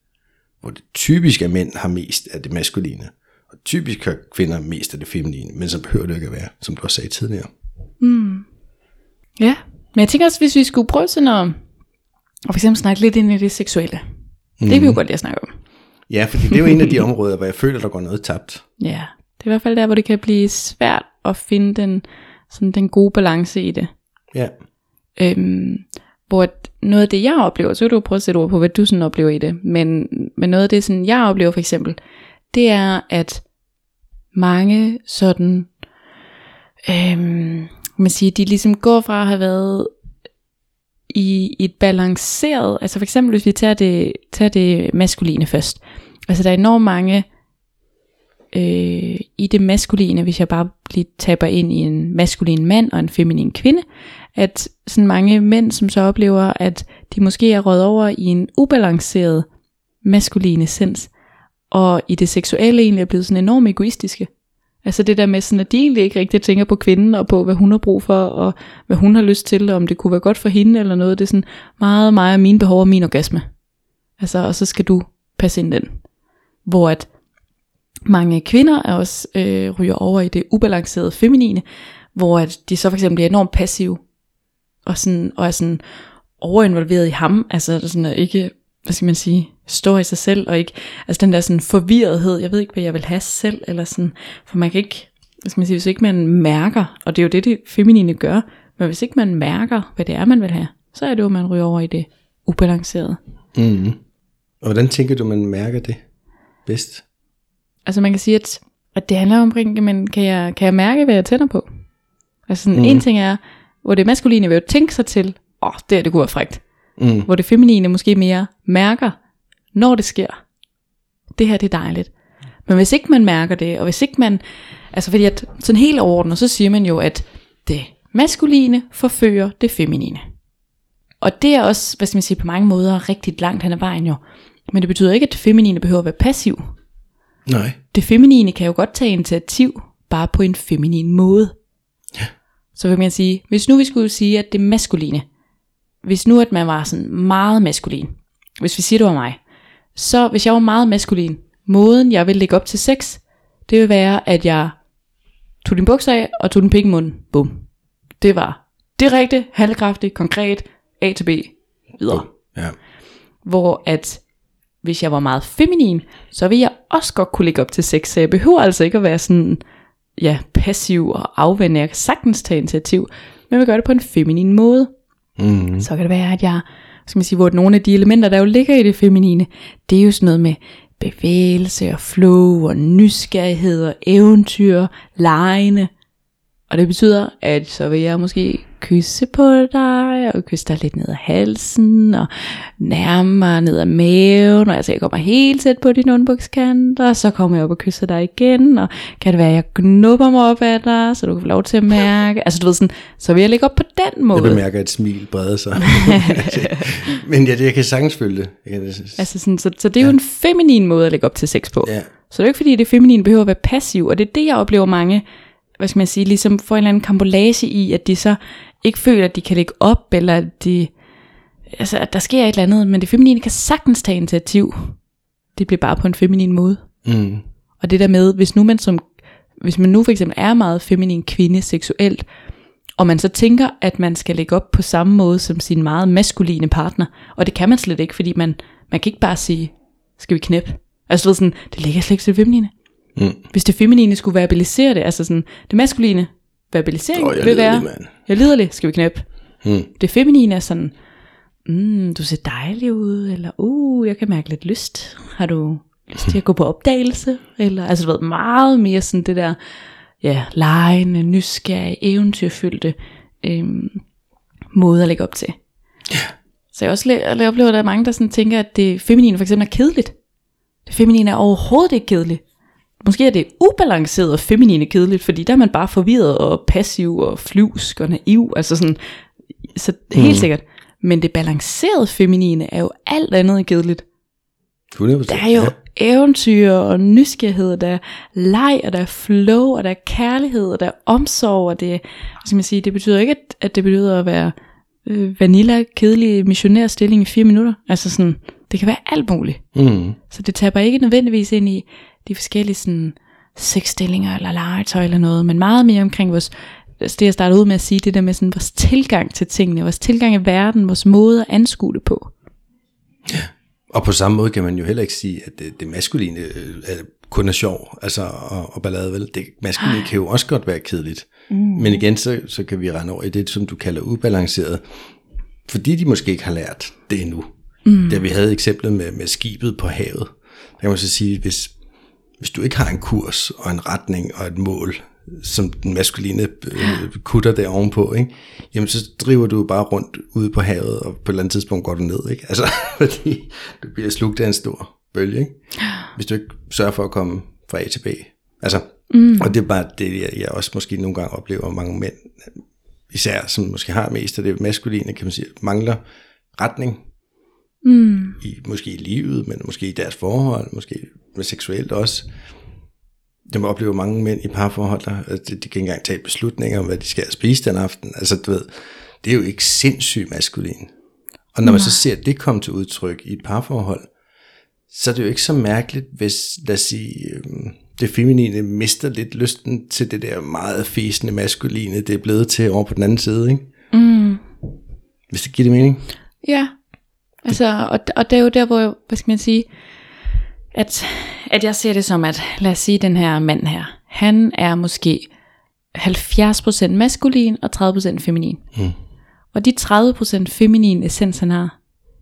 hvor det typisk er mænd har mest af det maskuline, og typisk har kvinder mest af det feminine, men så behøver det ikke at være, som du også sagde tidligere. Mm. Ja, men jeg tænker også, hvis vi skulle prøve sådan at, og for eksempel snakke lidt ind i det seksuelle. Mm. Det vil vi jo godt lide at snakke om. Ja, fordi det er jo en af de områder, hvor jeg føler, der går noget tabt. Ja, det er i hvert fald der, hvor det kan blive svært at finde den, sådan den gode balance i det. Ja. Øhm, hvor noget af det, jeg oplever, så vil du prøve at sætte ord på, hvad du sådan oplever i det, men, men noget af det, sådan, jeg oplever for eksempel, det er, at mange sådan, øhm, kan man sige, de ligesom går fra at have været i et balanceret, altså for eksempel hvis vi tager det, tager det maskuline først. Altså der er enormt mange øh, i det maskuline, hvis jeg bare lige taber ind i en maskulin mand og en feminin kvinde, at sådan mange mænd, som så oplever, at de måske er røget over i en ubalanceret maskuline essens, og i det seksuelle egentlig er blevet sådan enormt egoistiske. Altså det der med sådan, at de egentlig ikke rigtig tænker på kvinden, og på hvad hun har brug for, og hvad hun har lyst til, og om det kunne være godt for hende eller noget. Det er sådan meget, meget mine behov og min orgasme. Altså, og så skal du passe ind den. Hvor at mange kvinder er også øh, ryger over i det ubalancerede feminine, hvor at de så for eksempel bliver enormt passive, og, sådan, og er sådan overinvolveret i ham, altså sådan at ikke, hvad skal man sige, står i sig selv, og ikke, altså den der sådan forvirrethed, jeg ved ikke, hvad jeg vil have selv, eller sådan, for man kan ikke, hvad skal man sige, hvis ikke man mærker, og det er jo det, det feminine gør, men hvis ikke man mærker, hvad det er, man vil have, så er det jo, at man ryger over i det ubalancerede. Mm. Og hvordan tænker du, man mærker det bedst? Altså man kan sige, at, at det handler om, men kan jeg, kan jeg mærke, hvad jeg tænder på? Altså sådan, mm. en ting er, hvor det maskuline vil jo tænke sig til, åh, oh, det er det kunne være frækt. Mm. Hvor det feminine måske mere mærker, når det sker. Det her, det er dejligt. Men hvis ikke man mærker det, og hvis ikke man, altså fordi at sådan helt overordnet, så siger man jo, at det maskuline forfører det feminine. Og det er også, hvad skal man sige, på mange måder rigtig langt hen ad vejen jo. Men det betyder ikke, at det feminine behøver at være passiv. Nej. Det feminine kan jo godt tage initiativ, bare på en feminin måde. Ja. Så vil man sige, hvis nu vi skulle sige, at det maskuline, hvis nu at man var sådan meget maskulin, hvis vi siger, det var mig, så hvis jeg var meget maskulin, måden jeg ville lægge op til sex, det vil være, at jeg tog din bukser af, og tog den pik i munden. Bum. Det var direkte, halvkraftigt, konkret, A til B, videre. Ja. Hvor at hvis jeg var meget feminin, så vil jeg også godt kunne lægge op til sex, så jeg behøver altså ikke at være sådan, ja, passiv og afvende. Jeg kan sagtens tage initiativ, men jeg vil gøre det på en feminin måde. Mm. Så kan det være, at jeg, skal man sige, hvor nogle af de elementer, der jo ligger i det feminine, det er jo sådan noget med bevægelse og flow og nysgerrighed og eventyr, lejende. Og det betyder, at så vil jeg måske kysse på dig, og kysse dig lidt ned ad halsen, og nærme mig ned ad maven, og altså jeg kommer helt tæt på din underbukskant, og så kommer jeg op og kysser dig igen, og kan det være, at jeg gnubber mig op af dig, så du kan få lov til at mærke, altså du ved sådan, så vil jeg lægge op på den måde. Jeg bemærker et smil brede sig. Men ja, det, jeg kan sagtens følge det. Jeg kan... Altså sådan, så, så det er jo en feminin måde at lægge op til sex på. Ja. Så det er jo ikke fordi, det feminine behøver at være passiv, og det er det, jeg oplever mange, hvad skal man sige, ligesom får en eller anden kambolage i, at de så ikke føler, at de kan lægge op, eller at, de, altså, at der sker et eller andet, men det feminine kan sagtens tage initiativ. Det bliver bare på en feminin måde. Mm. Og det der med, hvis nu man som, hvis man nu for eksempel er meget feminin kvinde seksuelt, og man så tænker, at man skal lægge op på samme måde som sin meget maskuline partner, og det kan man slet ikke, fordi man, man kan ikke bare sige, skal vi knæppe? Altså du ved sådan, det ligger slet ikke til feminine. Mm. Hvis det feminine skulle verbalisere det, altså sådan, det maskuline verbalisering jeg vil være, mand. jeg lider lidt, skal vi knæppe? Mm. Det feminine er sådan, mm, du ser dejlig ud, eller uh, jeg kan mærke lidt lyst. Har du lyst til at gå på opdagelse? Eller, altså du ved, meget mere sådan det der, ja, lejende, nysgerrige, eventyrfyldte øhm, måde at lægge op til. Så jeg også jeg oplever, at der er mange, der sådan tænker, at det feminine for eksempel er kedeligt. Det feminine er overhovedet ikke kedeligt. Måske er det ubalanceret og feminine kedeligt, fordi der er man bare forvirret og passiv og flyvsk og naiv. Altså sådan, så helt Mm. sikkert. Men det balancerede feminine er jo alt andet end kedeligt. 100%. Der er jo eventyr og nysgerrighed, der er leg, og der er flow, og der er kærlighed, og der er omsorg, og det, hvad skal man sige, det betyder ikke, at, at det betyder at være øh, vanilla, kedelig missionærstilling i fire minutter. Altså sådan, det kan være alt muligt. Mm. Så det taber ikke nødvendigvis ind i de forskellige sådan, sexstillinger eller legetøj eller noget, men meget mere omkring vores, altså det jeg startede ud med at sige, det der med sådan vores tilgang til tingene, vores tilgang i verden, vores måde at anskue det på. Og på samme måde kan man jo heller ikke sige, at det, det maskuline øh, er, kun er sjov, altså og, og ballade vel. Det maskuline kan jo også godt være kedeligt. Mm. Men igen, så, så kan vi rende over i det, som du kalder ubalanceret, fordi de måske ikke har lært det endnu. Mm. Da vi havde eksemplet med, med skibet på havet, der kan man så sige, hvis, hvis du ikke har en kurs og en retning og et mål, som den maskuline øh, kutter der ovenpå, ikke? jamen så driver du bare rundt ude på havet, og på et eller andet tidspunkt går du ned. Ikke? Altså, fordi du bliver slugt af en stor bølge, ikke? hvis du ikke sørger for at komme fra A til B. Altså, mm. Og det er bare det, jeg, jeg også måske nogle gange oplever, mange mænd, især som måske har mest af det maskuline, kan man sige, mangler retning. Mm. I, måske i livet, men måske i deres forhold, måske med seksuelt også. Jeg må opleve mange mænd i parforhold, der at de, de kan ikke engang tage beslutninger om, hvad de skal spise den aften. Altså, du ved, det er jo ikke sindssygt maskulin. Og når man så ser det komme til udtryk i et parforhold, så er det jo ikke så mærkeligt, hvis, lad os sige, øhm, det feminine mister lidt lysten til det der meget fæsende maskuline, det er blevet til over på den anden side, ikke? Mm. Hvis det giver det mening? Ja, altså, og, og det er jo der, hvor, hvad skal man sige, at, at jeg ser det som, at lad os sige, den her mand her, han er måske 70% maskulin og 30% feminin. Mm. Og de 30% feminin essens, han har,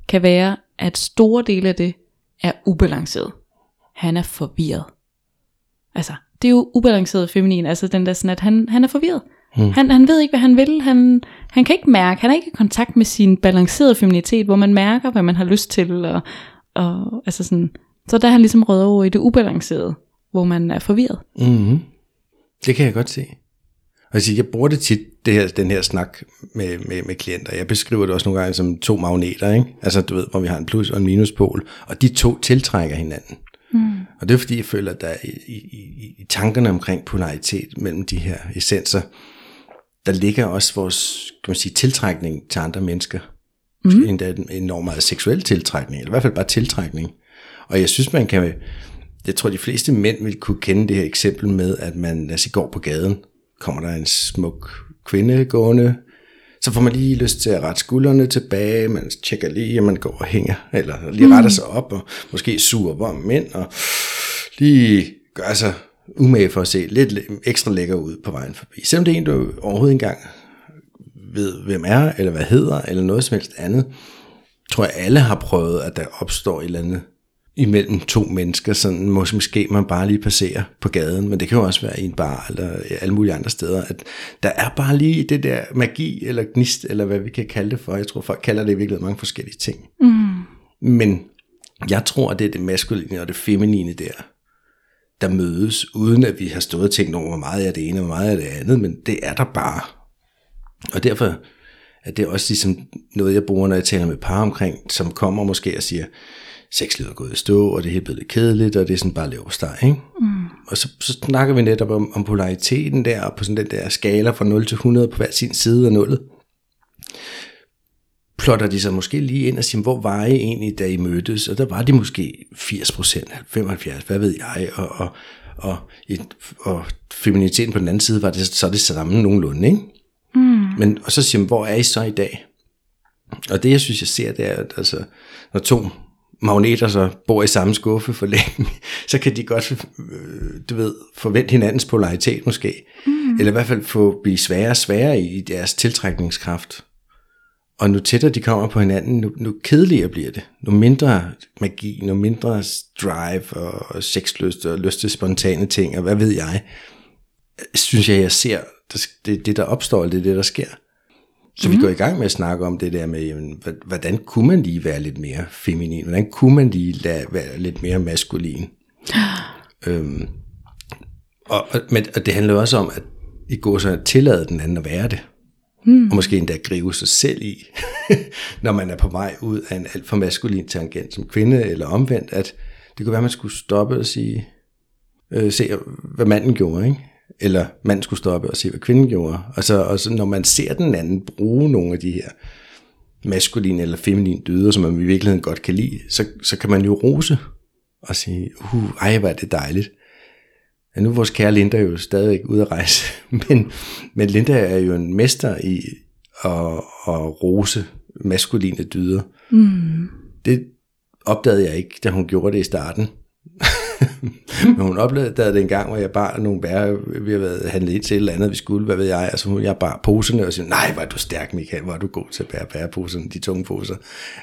kan være, at store dele af det er ubalanceret. Han er forvirret. Altså, det er jo ubalanceret feminin, altså den der sådan, at han, han er forvirret. Hmm. Han, han ved ikke, hvad han vil. Han, han kan ikke mærke, han er ikke i kontakt med sin balancerede feminitet, hvor man mærker, hvad man har lyst til. Og, og, altså sådan, så der er han ligesom rød over i det ubalancerede, hvor man er forvirret. Mm-hmm. Det kan jeg godt se. Siger, jeg bruger det tit, det her, den her snak med, med, med klienter. Jeg beskriver det også nogle gange som to magneter, ikke? Altså du ved, hvor vi har en plus og en minuspol, og de to tiltrækker hinanden. Mm. Og det er fordi, jeg føler, at der i, i, i tankerne omkring polaritet mellem de her essenser, der ligger også vores kan man sige, tiltrækning til andre mennesker. Mm. Endda en enormt meget seksuel tiltrækning, eller i hvert fald bare tiltrækning. Og jeg synes, man kan, jeg tror, de fleste mænd vil kunne kende det her eksempel med, at man, lad os sige, går på gaden, kommer der en smuk kvinde gående, så får man lige lyst til at rette skuldrene tilbage, man tjekker lige, at man går og hænger, eller lige retter sig op, og måske suger om mænd, og lige gør sig umage for at se lidt ekstra lækker ud på vejen forbi. Selvom det er en, du overhovedet ikke engang ved, hvem er, eller hvad hedder, eller noget som helst andet, tror jeg alle har prøvet, at der opstår et eller andet imellem to mennesker, sådan måske man bare lige passerer på gaden, men det kan jo også være i en bar eller alle mulige andre steder, at der er bare lige det der magi eller gnist, eller hvad vi kan kalde det for. Jeg tror, folk kalder det i virkeligheden mange forskellige ting. Mm. Men jeg tror, at det er det maskuline og det feminine der, der mødes, uden at vi har stået og tænkt over, hvor meget er det ene og hvor meget er det andet, men det er der bare. Og derfor er det også ligesom noget, jeg bruger, når jeg taler med par omkring, som kommer måske og siger, sexlivet er gået i stå, og det er helt blevet lidt kedeligt, og det er sådan bare lever steg, ikke? Mm. Og så, så snakker vi netop om, om polariteten der, på sådan den der skala fra 0 til 100 på hver sin side af nullet. Plotter de sig måske lige ind og siger, hvor var I egentlig, da I mødtes? Og der var de måske 80 procent, 75, hvad ved jeg, og, og, og, et, og femininiteten på den anden side var det, så det samme nogenlunde, ikke? Mm. Men, og så siger man, hvor er I så i dag? Og det, jeg synes, jeg ser, det er, at altså, når to magneter så bor i samme skuffe for længe, så kan de godt, øh, du ved, forvente hinandens polaritet måske. Mm. Eller i hvert fald få blive sværere og sværere i deres tiltrækningskraft. Og nu tættere de kommer på hinanden, nu, nu kedeligere bliver det. Nu mindre magi, nu mindre drive og sexlyst og lyst til spontane ting, og hvad ved jeg, synes jeg, jeg ser, det, det der opstår, det er det, der sker. Så mm. vi går i gang med at snakke om det der med, jamen, hvordan kunne man lige være lidt mere feminin? Hvordan kunne man lige lade, være lidt mere maskulin? øhm, og, og, men, og det handler også om, at i går så tillade den anden at være det. Mm. Og måske endda gribe sig selv i, når man er på vej ud af en alt for maskulin tangent som kvinde, eller omvendt, at det kunne være, at man skulle stoppe og sige, øh, se, hvad manden gjorde, ikke? eller mand skulle stoppe og se, hvad kvinden gjorde. Og så, og så når man ser den anden bruge nogle af de her maskuline eller feminine dyder, som man i virkeligheden godt kan lide, så, så kan man jo rose og sige, uh, ej, hvor er det dejligt. Ja, nu er vores kære Linda jo stadig ude at rejse, men, men Linda er jo en mester i at, at rose maskuline dyder. Mm. Det opdagede jeg ikke, da hun gjorde det i starten. Men hun oplevede det en gang, hvor jeg bare nogle bær, vi har været handlet ind til et eller andet, vi skulle, hvad ved jeg, altså hun, jeg bare poserne og siger, nej, hvor er du stærk, Michael, hvor er du god til at bære bæreposerne, de tunge poser.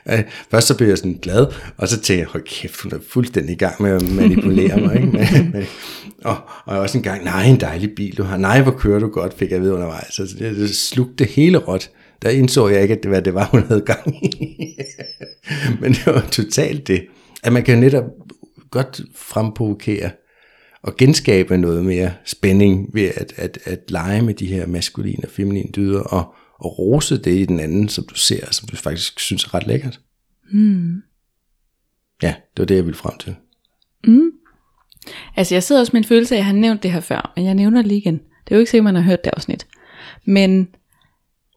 Øh, først så blev jeg sådan glad, og så tænkte jeg, hold kæft, hun er fuldstændig i gang med at manipulere mig, ikke? Men, men, og, og også en gang, nej, en dejlig bil du har, nej, hvor kører du godt, fik jeg ved undervejs. Så det, det slugte hele råt. Der indså jeg ikke, at det var, det var hun havde gang i. Men det var totalt det. At man kan netop godt fremprovokere og genskabe noget mere spænding ved at, at, at lege med de her maskuline og feminine dyder og, og rose det i den anden, som du ser, som du faktisk synes er ret lækkert. Mm. Ja, det var det, jeg ville frem til. Altså jeg sidder også med en følelse af, at jeg har nævnt det her før, men jeg nævner det lige igen. Det er jo ikke sikkert, man har hørt det afsnit. Men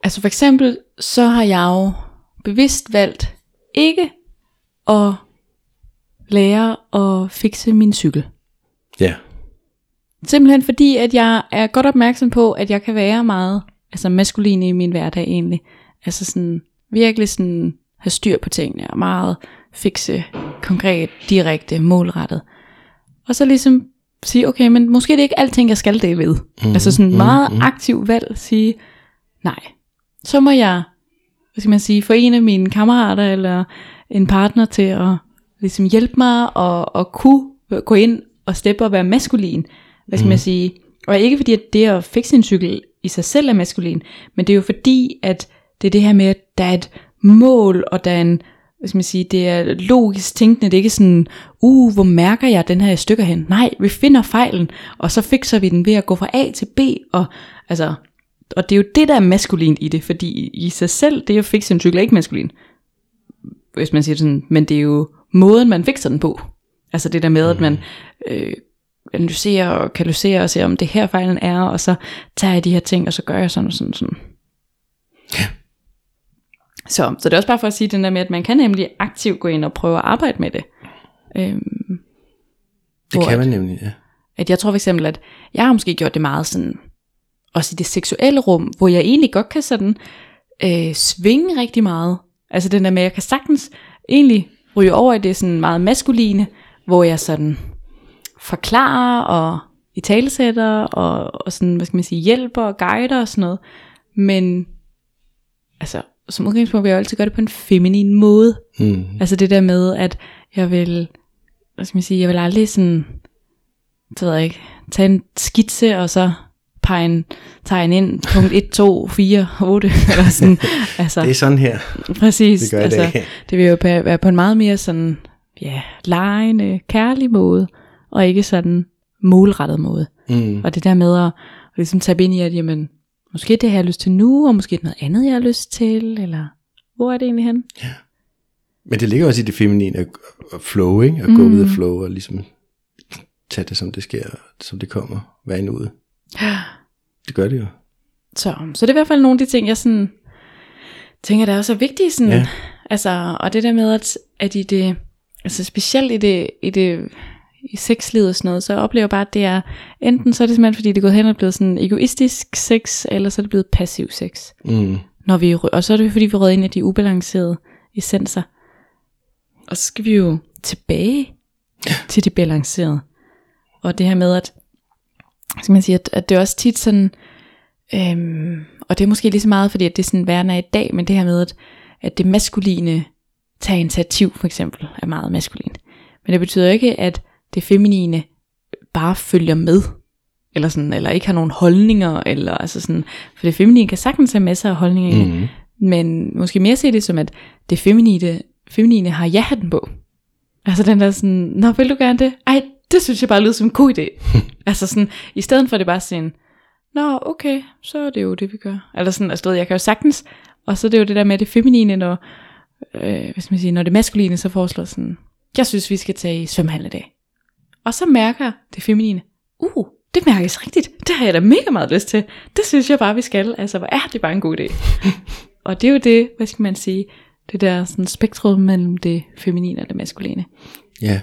altså for eksempel, så har jeg jo bevidst valgt ikke at lære at fikse min cykel. Ja, Simpelthen fordi, at jeg er godt opmærksom på, at jeg kan være meget altså maskulin i min hverdag egentlig. Altså sådan virkelig sådan have styr på tingene, og meget fikse, konkret, direkte, målrettet. Og så ligesom sige, okay, men måske er det ikke alting, jeg skal det ved. Mm, altså sådan meget mm, aktiv valg, sige, nej, så må jeg, hvad skal man sige, forene mine kammerater eller en partner til at ligesom hjælpe mig og, og kunne gå ind og steppe og være maskulin. Hvad skal mm. man sige? Og ikke fordi, at det at fikse en cykel i sig selv er maskulin, men det er jo fordi, at det er det her med, at der er et mål, og der er en, hvad skal man sige, det er logisk tænkende, det er ikke sådan, uh, hvor mærker jeg den her i stykker hen? Nej, vi finder fejlen, og så fikser vi den ved at gå fra A til B, og altså, og det er jo det, der er maskulin i det, fordi i sig selv, det at fikse en cykel er ikke maskulin, hvis man siger det sådan, men det er jo måden, man fikser den på. Altså det der med, at man øh, analyserer og katalyserer og ser, om det her fejlen er, og så tager jeg de her ting, og så gør jeg sådan og sådan sådan. Ja. Så, så det er også bare for at sige den der med, at man kan nemlig aktivt gå ind og prøve at arbejde med det. Øhm, det kan man at, nemlig, ja. at jeg tror for eksempel, at jeg har måske gjort det meget sådan, også i det seksuelle rum, hvor jeg egentlig godt kan sådan øh, svinge rigtig meget. Altså den der med, at jeg kan sagtens egentlig ryge over i det sådan meget maskuline, hvor jeg sådan forklarer og i talesætter og, og sådan, hvad skal man sige, hjælper og guider og sådan noget. Men altså, som udgangspunkt vil jeg altid gøre det på en feminin måde. Mm. Altså det der med, at jeg vil, hvad skal man sige, jeg vil aldrig sådan, det ved jeg ikke, tage en skitse og så pege en tegn ind, punkt 1, 2, 4, 8, eller sådan. Altså, Det er sådan her. Præcis. Det gør altså, dag. det vil jo være på en meget mere sådan, ja, lejende, kærlig måde, og ikke sådan målrettet måde. Mm. Og det der med at, at ligesom tabe ind i, at jamen, måske det har jeg lyst til nu, og måske noget andet, jeg har lyst til, eller hvor er det egentlig hen? Men det ligger også i det feminine at- flow, ikke? At mm. gå with the flow og ligesom tage det, som det sker, som det kommer. Være i nuet. Det gør det jo. Så, så det er i hvert fald nogle af de ting, jeg sådan, tænker, der også er vigtige. Sådan, Ja. ja. altså, og det der med, at, at i det, altså specielt i det, i det i sexlivet og sådan noget, så oplever jeg bare, at det er, enten så er det simpelthen, fordi det er gået hen og blevet sådan egoistisk sex, eller så er det blevet passiv sex. Mm. Når vi, og så er det fordi, vi rød ind i de ubalancerede essenser. Og så skal vi jo tilbage til det balancerede. Og det her med, at, skal man sige, at, at det er også tit sådan, øhm, og det er måske lige så meget, fordi at det er sådan verden er i dag, men det her med, at, at det maskuline tager initiativ for eksempel, er meget maskulint. Men det betyder ikke, at det feminine bare følger med, eller, sådan, eller ikke har nogen holdninger, eller altså sådan, for det feminine kan sagtens have masser af holdninger Mm. men måske mere se det som, at det feminine, feminine har ja-hatten på. Altså den der sådan, nå vil du gerne det? Ej, det synes jeg bare lyder som en god idé. altså sådan, i stedet for det bare sådan, nå okay, så er det jo det vi gør. Eller sådan, altså ved, jeg kan jo sagtens, og så er det jo det der med det feminine, når, øh, hvad skal man sige, når det maskuline så foreslår sådan, jeg synes vi skal tage i svømmehallen i dag. Og så mærker det feminine, uh, det mærkes rigtigt, det har jeg da mega meget lyst til. Det synes jeg bare vi skal, altså hvor er det bare en god idé. Og det er jo det, hvad skal man sige, det der sådan spektrum mellem det feminine og det maskuline. Ja,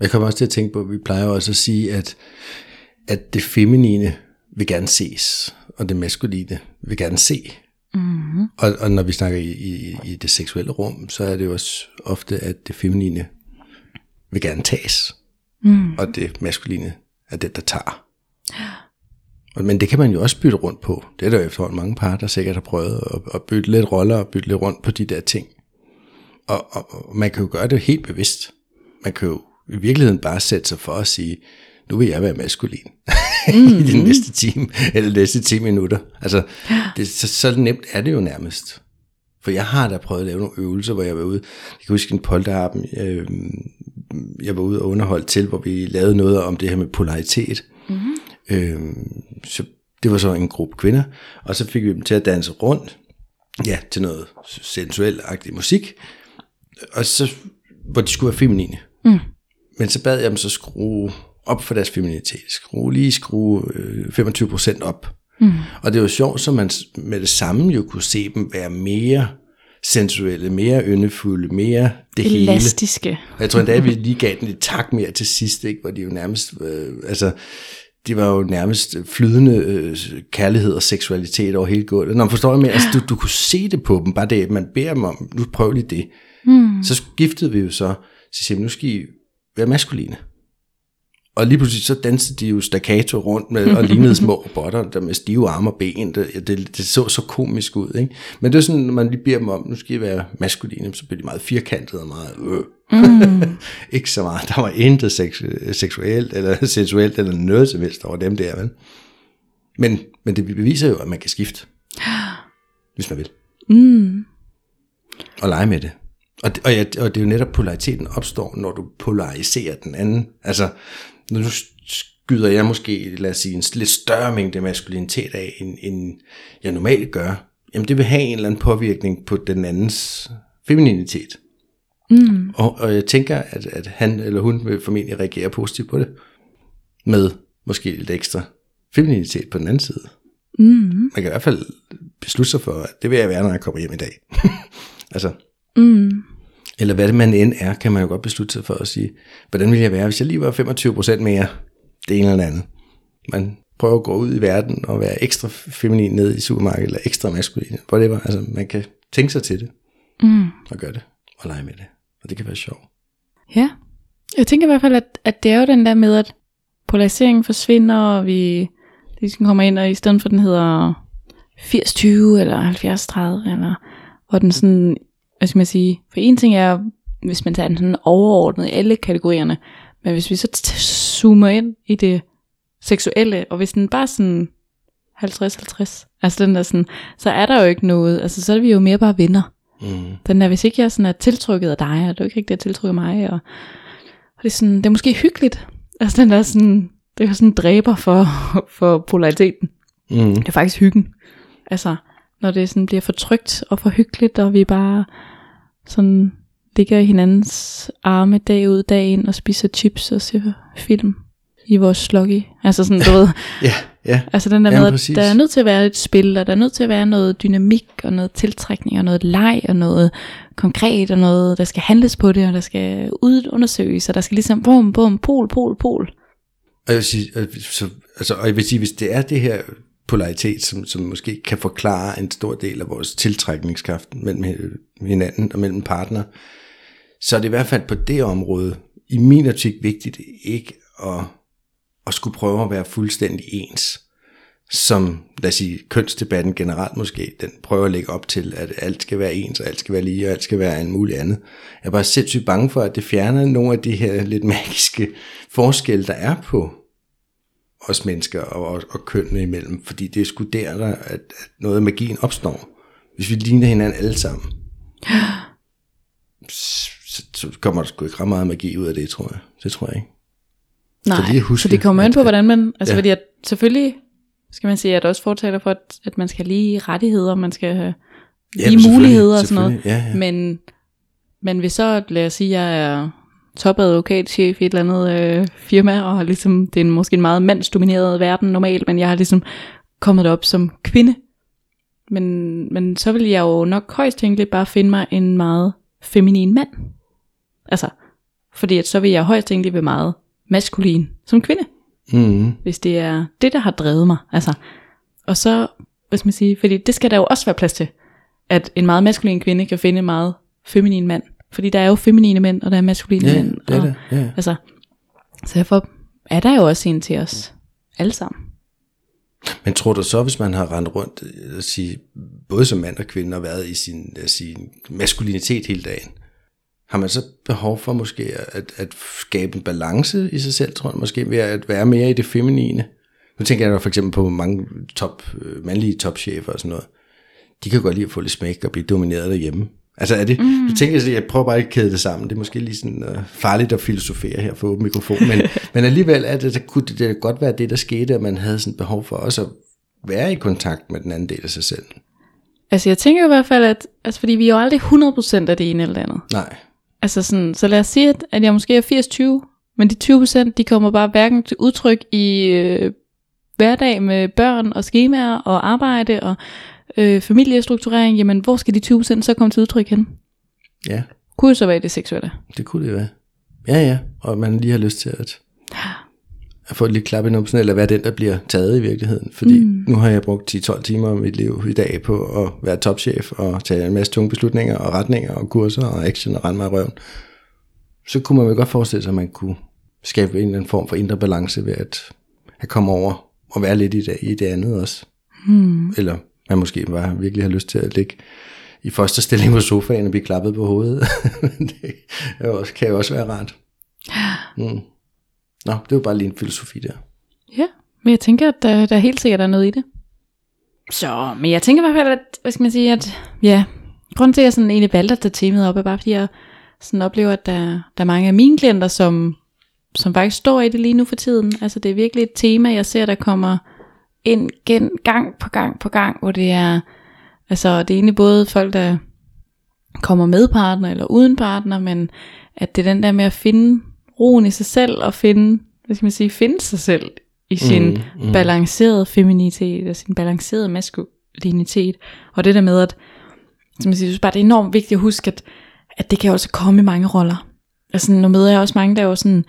jeg kommer også til at tænke på, at vi plejer også at sige, at, at det feminine vil gerne ses, og det maskuline vil gerne se. Mm-hmm. Og, og når vi snakker i, i, i det seksuelle rum, så er det jo også ofte, at det feminine vil gerne tages. Mm. og det maskuline er det, der tager. Men det kan man jo også bytte rundt på. Det er der jo efterhånden mange par, der sikkert har prøvet at, at bytte lidt roller og bytte lidt rundt på de der ting. Og, og, og man kan jo gøre det helt bevidst. Man kan jo i virkeligheden bare sætte sig for at sige, nu vil jeg være maskulin mm. i de næste time, eller næste 10 minutter. Altså, det, så, så nemt er det jo nærmest. For jeg har da prøvet at lave nogle øvelser, hvor jeg var ude, jeg kan huske en polterarben, øh, jeg var ude og underholde til, hvor vi lavede noget om det her med polaritet. Mm-hmm. Øh, så det var så en gruppe kvinder, og så fik vi dem til at danse rundt, ja, til noget sensuel-agtig musik, og så, hvor de skulle være feminine. Mm. Men så bad jeg dem så skrue op for deres feminitet. Skrue, lige skrue øh, 25% op. Mm. Og det var sjovt, så man med det samme jo kunne se dem være mere sensuelle, mere yndefulde, mere det hele. Elastiske. Og jeg tror endda, at vi lige gav den et tak mere til sidst, ikke? hvor de jo nærmest, øh, altså, de var jo nærmest flydende øh, kærlighed og seksualitet over hele gulvet. Når man forstår med, altså, du, du kunne se det på dem, bare det, man beder dem om, nu prøv lige det. Mm. Så skiftede vi jo så, så siger nu skal I være maskuline. Og lige pludselig så dansede de jo staccato rundt med, og lignede små robotter, der med stive arme og ben. Det, det, det så så komisk ud. Ikke? Men det er sådan, når man lige beder dem om, nu skal I være maskuline, så bliver de meget firkantede og meget øh. Mm. ikke så meget. Der var intet seks- seksuelt eller sensuelt eller noget som helst over dem der. Vel? Men, men det beviser jo, at man kan skifte. Hvis man vil. Mm. Og lege med det. Og, det, og, ja, og det er jo netop, polariteten opstår, når du polariserer den anden. Altså, du skyder jeg måske, lad os sige, en lidt større mængde maskulinitet af, end, end jeg normalt gør, jamen det vil have en eller anden påvirkning på den andens femininitet. Mm. Og, og jeg tænker, at, at han eller hun vil formentlig reagere positivt på det, med måske lidt ekstra femininitet på den anden side. Mm. Man kan i hvert fald beslutte sig for, at det vil jeg være, når jeg kommer hjem i dag. altså, Mm. Eller hvad det man end er, kan man jo godt beslutte sig for at sige, hvordan ville jeg være, hvis jeg lige var 25% mere det ene eller andet. Man prøver at gå ud i verden og være ekstra feminin nede i supermarkedet, eller ekstra maskulin, whatever. Altså, man kan tænke sig til det, Mm. og gøre det, og lege med det. Og det kan være sjovt. Ja. Jeg tænker i hvert fald, at, at det er jo den der med, at polariseringen forsvinder, og vi ligesom kommer ind, og i stedet for den hedder 80-20, eller 70-30, eller hvor den sådan, hvad skal man sige, for en ting er, hvis man tager den sådan overordnet i alle kategorierne, men hvis vi så zoomer ind i det seksuelle, og hvis den bare sådan 50-50, altså den der sådan, så er der jo ikke noget, altså så er vi jo mere bare venner. Mm. Den der, hvis ikke jeg sådan er tiltrykket af dig, og du ikke rigtig er tiltrykket af mig, og, og det, er sådan, det er måske hyggeligt. Altså den der sådan, det er jo sådan en dræber for, for polariteten. Mm. Det er faktisk hyggen. Altså, når det sådan bliver for trygt og for hyggeligt, og vi bare sådan ligger i hinandens arme dag ud, dag ind, og spiser chips og ser film i vores sloggy. Altså sådan, du ved, Ja, ja. Altså den der Jamen, med, præcis. der er nødt til at være et spil, og der er nødt til at være noget dynamik, og noget tiltrækning, og noget leg, og noget konkret, og noget, der skal handles på det, og der skal udundersøges, og der skal ligesom, bum, bum, pol, pol, pol. Og jeg vil sige, så, altså, og jeg vil sige, hvis det er det her polaritet, som, som måske kan forklare en stor del af vores tiltrækningskraft mellem hinanden og mellem partner, så er det i hvert fald på det område, i min optik vigtigt ikke at, at skulle prøve at være fuldstændig ens. Som, lad os sige, kønsdebatten generelt måske, den prøver at lægge op til, at alt skal være ens, og alt skal være lige, og alt skal være en mulig andet. Jeg er bare sindssygt bange for, at det fjerner nogle af de her lidt magiske forskelle, der er på os mennesker og, og, og kønnene imellem, fordi det er sgu der, der at, at noget af magien opstår. Hvis vi ligner hinanden alle sammen, så, så kommer der sgu ikke ret meget magi ud af det, tror jeg. Det tror jeg ikke. Nej, lige at huske, så det kommer an på, hvordan man, altså Ja. ja. fordi at selvfølgelig skal man sige, at også fortaler for, at, at man skal lige rettigheder, man skal have Ja, lige men muligheder og sådan noget. Ja, ja. Men, men hvis så, lad os sige, jeg er topadvokatchef i et eller andet øh, firma, og har ligesom, det er en, måske en meget mandsdomineret verden normalt, men jeg har ligesom kommet op som kvinde. Men, men så vil jeg jo nok højst tænkeligt bare finde mig en meget feminin mand. Altså, fordi at så vil jeg højst tænkeligt være meget maskulin som kvinde Mm, hvis det er det, der har drevet mig. Altså, og så, hvad skal man sige, fordi det skal der jo også være plads til, at en meget maskulin kvinde kan finde en meget feminin mand. Fordi der er jo feminine mænd, og der er maskuline ja, mænd. det er og, det. Ja. Altså, Så derfor er der jo også en til os alle sammen. Men tror du så, hvis man har rendt rundt, øh, at sige, både som mand og kvinde, og været i sin sige, maskulinitet hele dagen, har man så behov for måske at, at skabe en balance i sig selv, tror jeg, måske ved at være mere i det feminine? Nu tænker jeg for eksempel på mange top, øh, mandlige topchefer og sådan noget. De kan godt lide at få lidt smæk og blive domineret derhjemme. Altså er det, mm. du tænker, jeg prøver bare at kæde det sammen. Det er måske lige sådan uh, farligt at filosofere her for åben mikrofon, men, men alligevel er det, det kunne det godt være det, der skete, at man havde sådan behov for også at være i kontakt med den anden del af sig selv. Altså jeg tænker i hvert fald, at altså, fordi vi er jo aldrig 100% af det ene eller det andet. Nej. Altså sådan, så lad os sige, at, at jeg måske er 80-20, men de 20% de kommer bare hverken til udtryk i øh, hverdag med børn og skemaer og arbejde og øh, familiestrukturering, jamen hvor skal de 20% så komme til udtryk hen? Ja, Kunne jo så være det seksuelle. det kunne det være. Ja, ja, og man lige har lyst til at, at få et lille klap i numsen, eller være den, der bliver taget i virkeligheden. Fordi mm. nu har jeg brugt 10-12 timer af mit liv i dag på at være topchef og tage en masse tunge beslutninger og retninger og kurser og action og rende mig i røven. Så kunne man vel godt forestille sig, at man kunne skabe en eller anden form for indre balance ved at, at komme over og være lidt i det, i det andet også. Mm. Eller man måske bare virkelig har lyst til at ligge i første stilling på sofaen og blive klappet på hovedet. det er også, kan jo også være rart. Mm. Nå, det var bare lige en filosofi der. Ja, men jeg tænker, at der, der er helt sikkert er noget i det. Så, men jeg tænker i hvert fald, at, hvad skal man sige, at ja, grunden til, at jeg sådan egentlig valgte at tage temaet op, er bare fordi jeg sådan oplever, at der, der er mange af mine klienter, som, som faktisk står i det lige nu for tiden. Altså det er virkelig et tema, jeg ser, der kommer ind gen, gang på gang på gang, hvor det er, altså det er egentlig både folk, der kommer med partner eller uden partner, men at det er den der med at finde roen i sig selv, og finde, hvad skal man sige, finde sig selv i sin mm, mm. balancerede feminitet, og sin balancerede maskulinitet, og det der med, at som jeg, synes bare, det er enormt vigtigt at huske, at, at det kan også komme i mange roller. Altså, nu møder jeg også mange, der er jo sådan,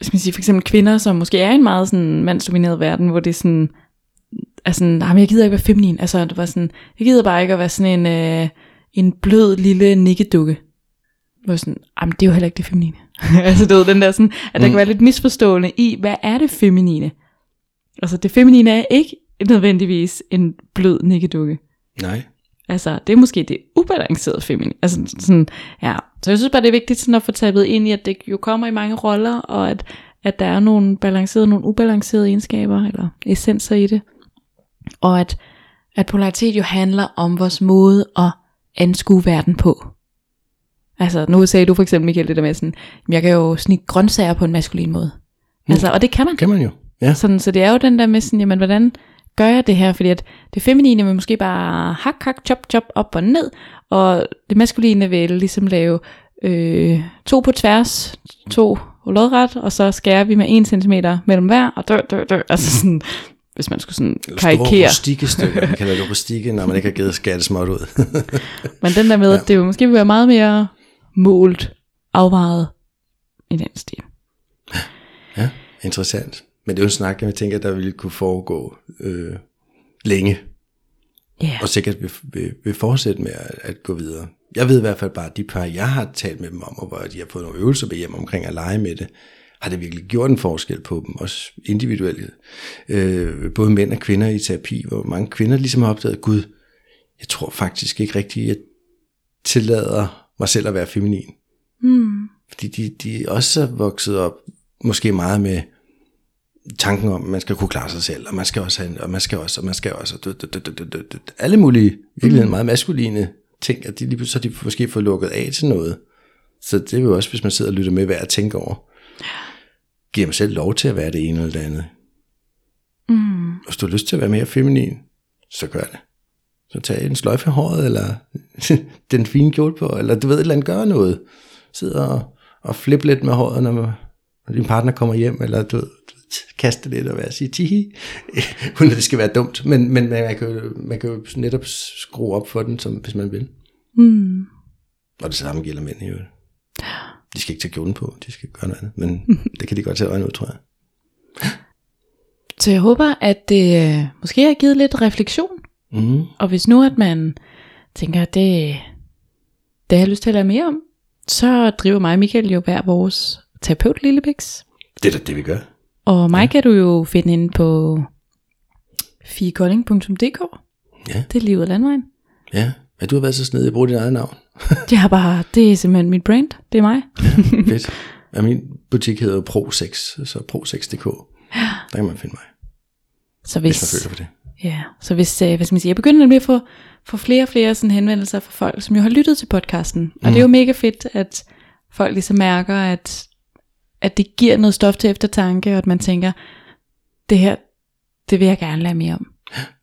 skal man sige, for eksempel kvinder, som måske er i en meget sådan mandsdomineret verden, hvor det er sådan, altså, nej, men jeg gider ikke være feminin, altså, det var sådan, jeg gider bare ikke at være sådan en, øh, en blød lille nikkedukke. Hvor sådan, jamen, det er jo heller ikke det feminine. altså, du ved, den der sådan, at der mm. kan være lidt misforstående i, hvad er det feminine? Altså, det feminine er ikke nødvendigvis en blød nikkedukke. Nej. Altså, det er måske det ubalancerede feminine. Altså, sådan, ja. Så jeg synes bare, det er vigtigt sådan at få tabet ind i, at det jo kommer i mange roller, og at, at der er nogle balancerede, nogle ubalancerede egenskaber, eller essenser i det. Og at, at polaritet jo handler om vores måde at anskue verden på. Altså, nu sagde du for eksempel, Michael, det der med sådan, jeg kan jo snikke grøntsager på en maskulin måde. Altså, og det kan man. Kan man jo. Ja. Sådan, så det er jo den der med sådan, jamen, hvordan gør jeg det her? Fordi at det feminine vil måske bare hak, hak, chop, chop, op og ned, og det maskuline vil ligesom lave øh, to på tværs, to lodret, og så skærer vi med 1 cm mellem hver, og dør, dør, dør. Altså sådan, hvis man skulle sådan karikere. Store rustikke stykker, man kalder det rustikke, når man ikke har givet småt ud. Men den der med, ja. at det jo måske vil være meget mere målt, afvejet i den stil. ja, interessant. Men det er jo en snak, jeg tænker, der ville kunne foregå øh, længe. Ja. Og sikkert vil, vil, vil fortsætte med at, at gå videre. Jeg ved i hvert fald bare, at de par, jeg har talt med dem om, og hvor de har fået nogle øvelser med hjem omkring at lege med det, har det virkelig gjort en forskel på dem, også individuelt. Øh, både mænd og kvinder i terapi, hvor mange kvinder ligesom har opdaget, Gud, jeg tror faktisk ikke rigtigt, jeg tillader mig selv at være feminin. Mm. Fordi de, de også er vokset op måske meget med tanken om, at man skal kunne klare sig selv, og man skal også have, og man skal også, og man skal også, og alle mulige, virkelig mm. meget maskuline ting, at de lige så de måske får lukket af til noget. Så det er jo også, hvis man sidder og lytter med, hvad jeg tænker over. Giver mig selv lov til at være det ene eller det andet. Mm. Hvis du har lyst til at være mere feminin, så gør det. Så tag en sløjfe håret, eller den fine kjole på, eller du ved, et eller andet, gør noget. Sid og, og flip lidt med håret, når, man, når din partner kommer hjem, eller du ved, kaste lidt og være sige tihi, uden at det skal være dumt, men, men man, kan, jo- man kan jo netop skrue op for den, som, hvis man vil. Mm. Og det samme gælder mænd i øvrigt. De skal ikke tage kjolen på, de skal gøre noget andet, men det kan de godt tage øjne ud, tror jeg. Så jeg håber, at det øh, måske har givet lidt refleksion. Mm. Og hvis nu, at man tænker, at det, det har jeg lyst til at lære mere om, så driver mig og Michael jo hver vores terapeut Lillepiks. Det er da det, vi gør. Og mig kan du jo finde inde på fiekolding.dk. Ja, Det er livet landvejen. ja. Men du har været så snedig at bruge dit eget navn. Det er bare, det er simpelthen mit brand. Det er mig. Fedt. Ja, min butik hedder jo Pro6, så pro6.dk. Der kan man finde mig, Så hvis hvis, man føler for det. ja, så hvis, øh, hvad skal man sige, jeg begynder nemlig at få, få flere og flere sådan henvendelser fra folk, som jo har lyttet til podcasten. Og det er jo mega fedt, at folk ligesom mærker, at, at det giver noget stof til eftertanke, og at man tænker, det her, det vil jeg gerne lære mere om.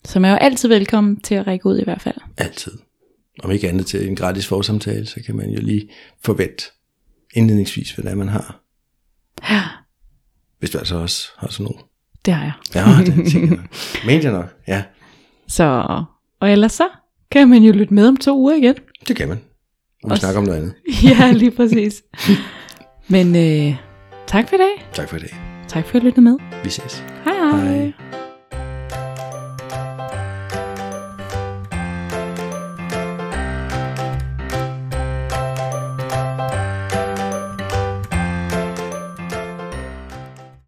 Så man er jo altid velkommen til at række ud i hvert fald. Altid. Om ikke andet til en gratis forsamtale, så kan man jo lige forvente indledningsvis, hvad det er, man har. Ja, Hvis du altså også har sådan nogle. det har jeg. Ja, det tænker jeg nok. Mente jeg nok, ja. Så, og ellers så kan man jo lytte med om to uger igen. Det kan man. Og vi Også- snakker om noget andet. ja, lige præcis. Men øh, tak for i dag. Tak for i dag. Tak for at lytte med. Vi ses. Hej. Hej. hej.